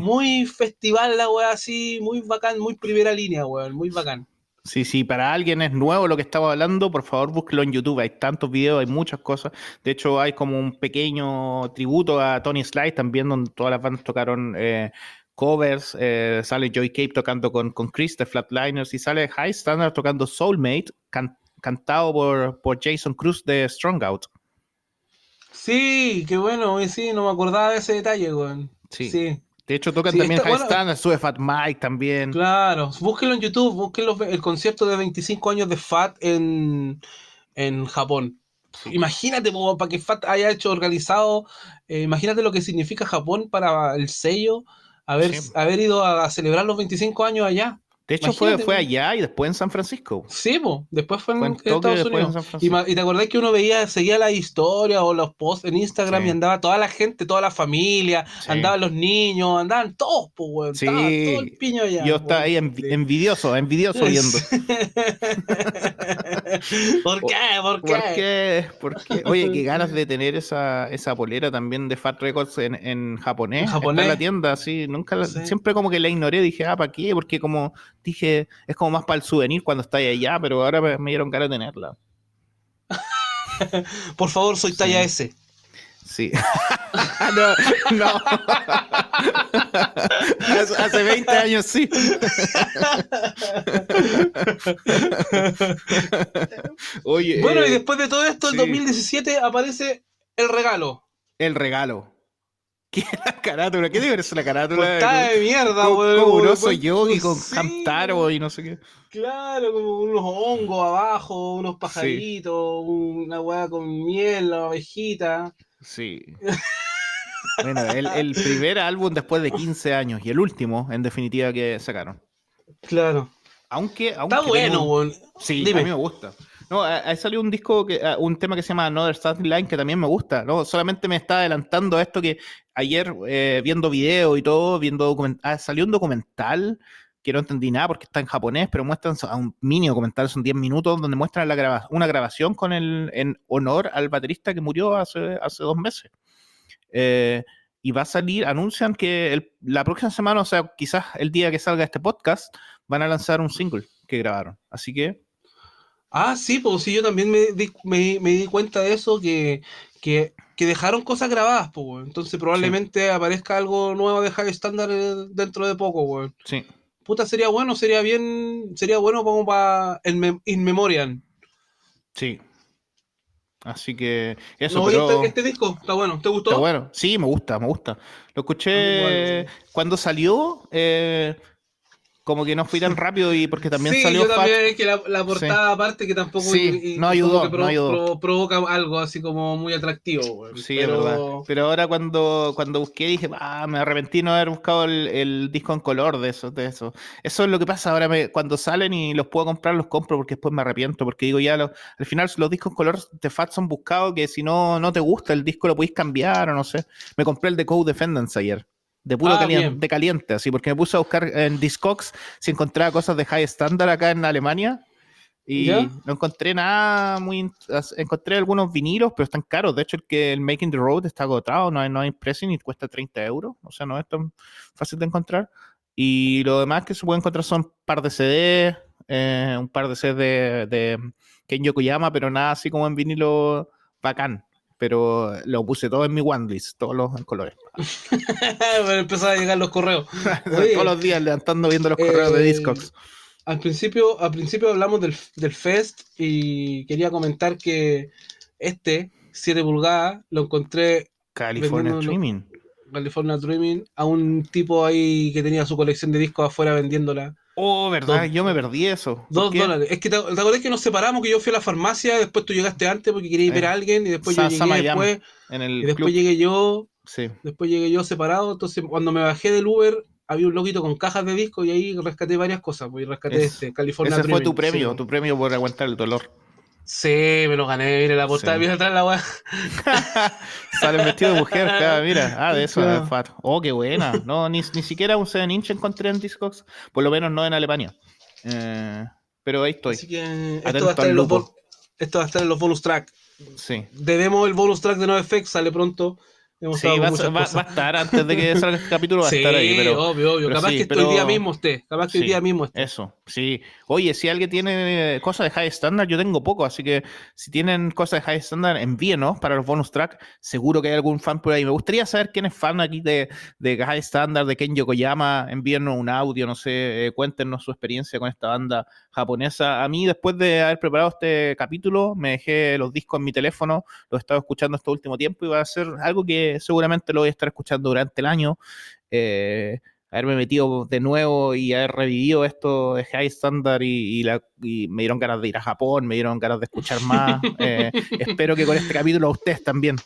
Muy festival la weá así, muy bacán, muy primera línea, weón, muy bacán. Sí, sí, para alguien es nuevo lo que estaba hablando, por favor búsquelo en YouTube. Hay tantos videos, hay muchas cosas. De hecho, hay como un pequeño tributo a Tony Slice también, donde todas las bandas tocaron eh, covers. Eh, sale Joy Cape tocando con, con Chris de Flatliners y sale High Standard tocando Soulmate, cantado por, por Jason Cruz de Strong Out. Sí, qué bueno, sí, no me acordaba de ese detalle, güey. Sí. sí. De hecho, tocan también High sube Fat Mike también. Claro, búsquenlo en YouTube, búsquenlo el concierto de 25 años de Fat en, en Japón. Imagínate, para que Fat haya hecho organizado, eh, imagínate lo que significa Japón para el sello, haber, Sí. haber ido a celebrar los 25 años allá. De hecho, fue, Imagínate, fue allá y después en San Francisco. Sí, po. después fue en, Fue en Tokio Estados en Unidos. San Y, te acordás que uno veía, seguía la historia o los posts en Instagram Sí. y andaba toda la gente, toda la familia, Sí. andaban los niños, andaban todos, pues, weón. Sí. Estaba todo el piño allá. Yo estaba ahí envidioso, envidioso viendo. *laughs* ¿Por qué? ¿Por qué? ¿Por qué? ¿Por qué? Oye, qué *laughs* ganas de tener esa, esa polera también de Fat Records en, en japonés. En Está japonés. en la tienda, sí. Nunca la-. Siempre como que la ignoré. Dije, ah, ¿para qué? Porque como dije, es como más para el souvenir cuando está allá, pero ahora me, me dieron ganas de tenerla. *laughs* Por favor, soy talla Sí. S. Sí. *laughs* no, no. hace, hace 20 años sí. *laughs* Oye, Bueno, y eh, después de todo esto, sí. el 2017 aparece el regalo. el regalo. ¿Qué es la carátula? ¿Qué debe ser la carátula? Portada de mierda, weón. con un oso yogi, con Sí, Hamtaro y no sé qué. Claro, como unos hongos abajo, unos pajaritos, una weá con miel, la ovejita. Sí. Bueno, el, el primer álbum después de 15 años y el último, en definitiva, que sacaron. Claro. Aunque, aunque Está bueno, weón. Sí, Dime. a mí me gusta. No, ha salido un disco, que, ah, un tema que se llama Another Starting Line que también me gusta. No, solamente me está adelantando esto que ayer eh, viendo video y todo, viendo documental, salió un documental que no entendí nada porque está en japonés, pero muestran un mini documental, son 10 minutos, donde muestran una grabación con el, en honor al baterista que murió hace, hace dos meses. Eh, y va a salir, anuncian que la próxima semana, o sea, quizás el día que salga este podcast, van a lanzar un single que grabaron. Así que Ah, sí, pues sí, yo también me di, me, me di cuenta de eso, que, que, que dejaron cosas grabadas, pues. Entonces probablemente aparezca algo nuevo de High Standard eh, dentro de poco, weón. sí. Puta, sería bueno, sería bien, sería bueno como para In Memoriam. Sí. Así que eso, No, pero este, este disco está bueno, ¿te gustó? está bueno. Sí, me gusta, me gusta. Lo escuché Igual. cuando salió, eh, como que no fui tan *laughs* rápido y porque también sí, salió yo también es que la, la portada aparte que tampoco Sí, y- y no ayudó, no ayudó. pro- provoca algo así como muy atractivo, weón. Sí, Pero- es verdad. Pero ahora cuando, cuando busqué dije, ah, me arrepentí no haber buscado el, el disco en color de eso, de eso. Eso es lo que pasa ahora me- cuando salen y los puedo comprar, los compro porque después me arrepiento, porque digo ya, lo- al final los discos en color de Fat son buscados que si no, no te gusta el disco lo podéis cambiar o no sé. Me compré el de Code Defendants ayer. De puro Ah, caliente, de caliente, así, porque me puse a buscar en Discogs si encontraba cosas de high standard acá en Alemania y ¿Ya? no encontré nada muy. Encontré algunos vinilos, pero están caros. De hecho, el que el Making the Road está agotado, no hay, no hay pressing y cuesta 30 euros. O sea, no es tan fácil de encontrar. Y lo demás que se puede encontrar son un par de CDs, eh, un par de CDs de, de Ken Yokoyama, pero nada así como en vinilo bacán. Pero lo puse todo en mi one list, todos los colores. *laughs* Bueno, empezaron a llegar los correos. *laughs* Oye, todos los días levantando viendo los correos de eh, Discogs. Al principio, al principio hablamos del, del Fest y quería comentar que este 7 pulgadas lo encontré California Streaming. California Dreaming a un tipo ahí que tenía su colección de discos afuera vendiéndola. Oh, ¿verdad? Dos- Yo me perdí eso. ¿Por Dos dólares. Es que te, ¿te acordás que nos separamos, que yo fui a la farmacia, después tú llegaste antes porque querías ver Eh, a alguien y después Sa- yo llegué después, En y después club. llegué yo, Sí. después llegué yo separado, entonces cuando me bajé del Uber había un loquito con cajas de discos y ahí rescaté varias cosas, pues y rescaté Es- este, California Ese fue tu premio, sí, tu premio por aguantar el dolor. Sí, me lo gané, mira la portada, Sí. mira atrás la weá. *laughs* Sale vestido de mujer, *laughs* mira. Ah, de eso, Claro. de Fat. Oh, qué buena. No, ni, ni siquiera un 7 inch encontré en Discogs. Por lo menos no en Alemania. Eh, pero ahí estoy. Así que esto va, a estar en los esto va a estar en los bonus track. Sí. Debemos el bonus track de NoFX, sale pronto. Hemos Sí, va, va- a estar antes de que *laughs* salga este capítulo, va a Sí, estar ahí. Pero obvio, obvio. pero Capaz sí, que pero- hoy día mismo esté. Capaz que hoy Sí. día mismo esté. Eso, sí. Oye, si alguien tiene cosas de high standard, yo tengo poco, así que si tienen cosas de high standard, envíenos para los bonus track. Seguro que hay algún fan por ahí. Me gustaría saber quién es fan aquí de, de high standard, de Ken Yokoyama. Envíennos un audio, no sé, eh, cuéntenos su experiencia con esta banda japonesa. A mí, después de haber preparado este capítulo, me dejé los discos en mi teléfono, los he estado escuchando este último tiempo y va a ser algo que seguramente lo voy a estar escuchando durante el año. Eh, haberme metido de nuevo y haber revivido esto de High Standard y, y la- y me dieron ganas de ir a Japón, me dieron ganas de escuchar más. *laughs* Eh, espero que con este capítulo a ustedes también.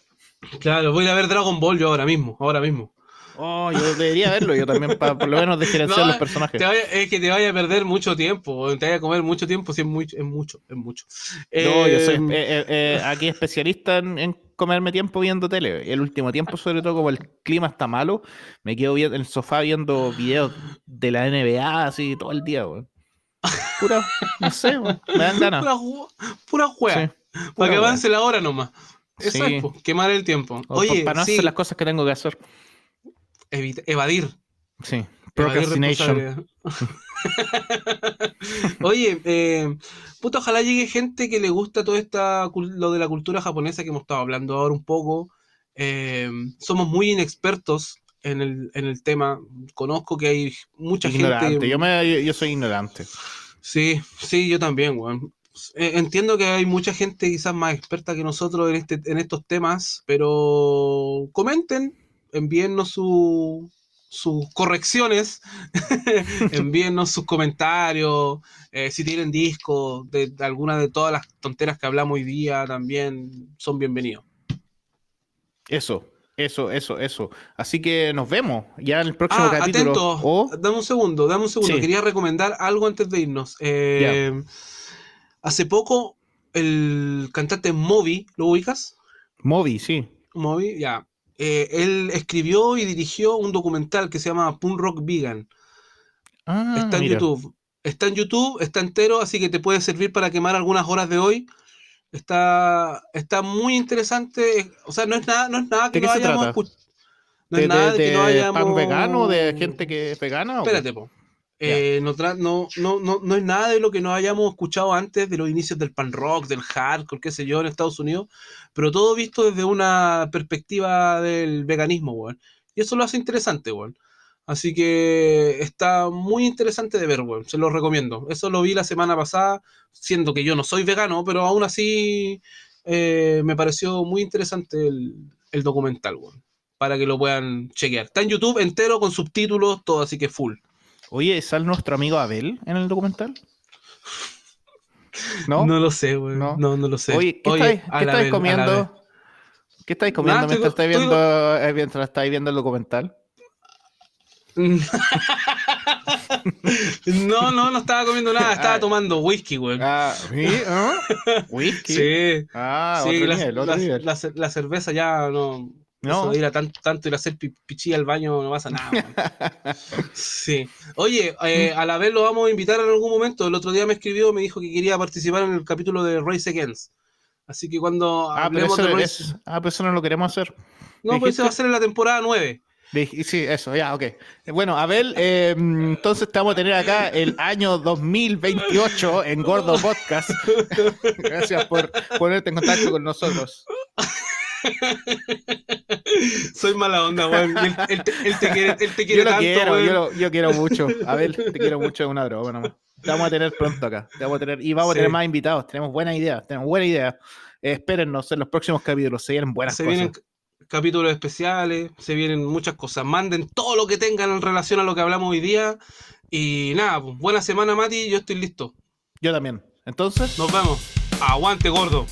Claro, voy a ver Dragon Ball yo ahora mismo, ahora mismo. Oh, yo debería verlo, yo también, para por lo menos diferenciar los personajes. es que te vaya a perder mucho tiempo, te vaya a comer mucho tiempo, si es, muy, es mucho, es mucho. No, yo soy eh, eh, aquí especialista en, comerme tiempo viendo tele. El último tiempo, sobre todo como el clima está malo, me quedo en el sofá viendo videos de la NBA así todo el día, güey. Pura, no sé, me dan ganas. Pura, pura para que avance la hora nomás. Eso es, quemar el tiempo. Oye, para no hacer las cosas que tengo que hacer. evadir. Sí, procrastination. *laughs* *laughs* Oye, eh, puta, ojalá llegue gente que le gusta todo esta lo de la cultura japonesa que hemos estado hablando ahora un poco. Eh, somos muy inexpertos en el, en el tema. Conozco que hay mucha gente. Yo, me, yo soy ignorante. Sí, sí, yo también, weón. Eh, entiendo que hay mucha gente quizás más experta que nosotros en, este, en estos temas, pero comenten, envíennos sus correcciones, *laughs* envíennos sus comentarios, eh, si tienen discos de, alguna de todas las tonteras que hablamos hoy día, también son bienvenidos. Eso, eso, eso, eso. Así que nos vemos ya en el próximo ah, capítulo. Atento. Dame un segundo, dame un segundo. Quería recomendar algo antes de irnos. Eh, Hace poco, el cantante Moby, ¿lo ubicas? Moby, sí. Moby, ya. Eh, él escribió y dirigió un documental que se llama Punk Rock Vegan. Ah, está en YouTube. Está en YouTube, está entero, así que te puede servir para quemar algunas horas de hoy. Está, está muy interesante. O sea, no es nada, no es nada que no hayamos escuchado. No es nada de, que no hayamos... pan vegano, de gente que es vegana. Espérate, po. Eh, no, es nada de lo que no hayamos escuchado antes de los inicios del pan rock, del hardcore, qué sé yo, en Estados Unidos, pero todo visto desde una perspectiva del veganismo, weón. Y eso lo hace interesante, weón. Así que está muy interesante de ver, weón. Se lo recomiendo. Eso lo vi la semana pasada, siendo que yo no soy vegano, pero aún así eh, me pareció muy interesante el, el documental. Para que lo puedan chequear. Está en YouTube entero con subtítulos, todo, así que full. Oye, ¿sale nuestro amigo Abel en el documental? ¿No? No lo sé, güey. No, no, lo sé. Oye, ¿qué estáis, comiendo? ¿Qué estáis comiendo mientras, estáis viendo, eh, mientras estáis viendo el documental? *laughs* no, no, no estaba comiendo nada, *laughs* estaba tomando whisky, güey. Ah, ¿sí? ¿Ah? *laughs* ¿Whisky? Sí. Ah, sí, otro la, la, la, cerveza ya no, no. ir a tanto, tanto ir a hacer pichí al baño no pasa nada. *laughs* sí. Oye, eh, a la vez lo vamos a invitar en algún momento. El otro día me escribió, me dijo que quería participar en el capítulo de Race Against. Así que cuando ah, hablemos de Race... ah, pero eso no lo queremos hacer. No, pues se va a hacer en la temporada 9. Sí, eso, ya, ok. Bueno, Abel, eh, entonces te vamos a tener acá el año 2028 en Gordo Podcast. *laughs* Gracias por ponerte en contacto con nosotros. *laughs* *laughs* Soy mala onda, weón. Él, te quiere, él te quiere yo tanto, quiero, yo, quiero mucho. A ver, *laughs* te quiero mucho, es una droga nomás. Te vamos a tener pronto acá. Te vamos a tener, y vamos a tener más invitados. Tenemos buenas ideas. Tenemos buena idea. Eh, espérennos en los próximos capítulos. Se vienen buenas se cosas. Vienen capítulos especiales. Se vienen muchas cosas. Manden todo lo que tengan en relación a lo que hablamos hoy día. Y nada, pues, buena semana, Mati. Yo estoy listo. Yo también. Entonces, nos vemos. Aguante, gordo.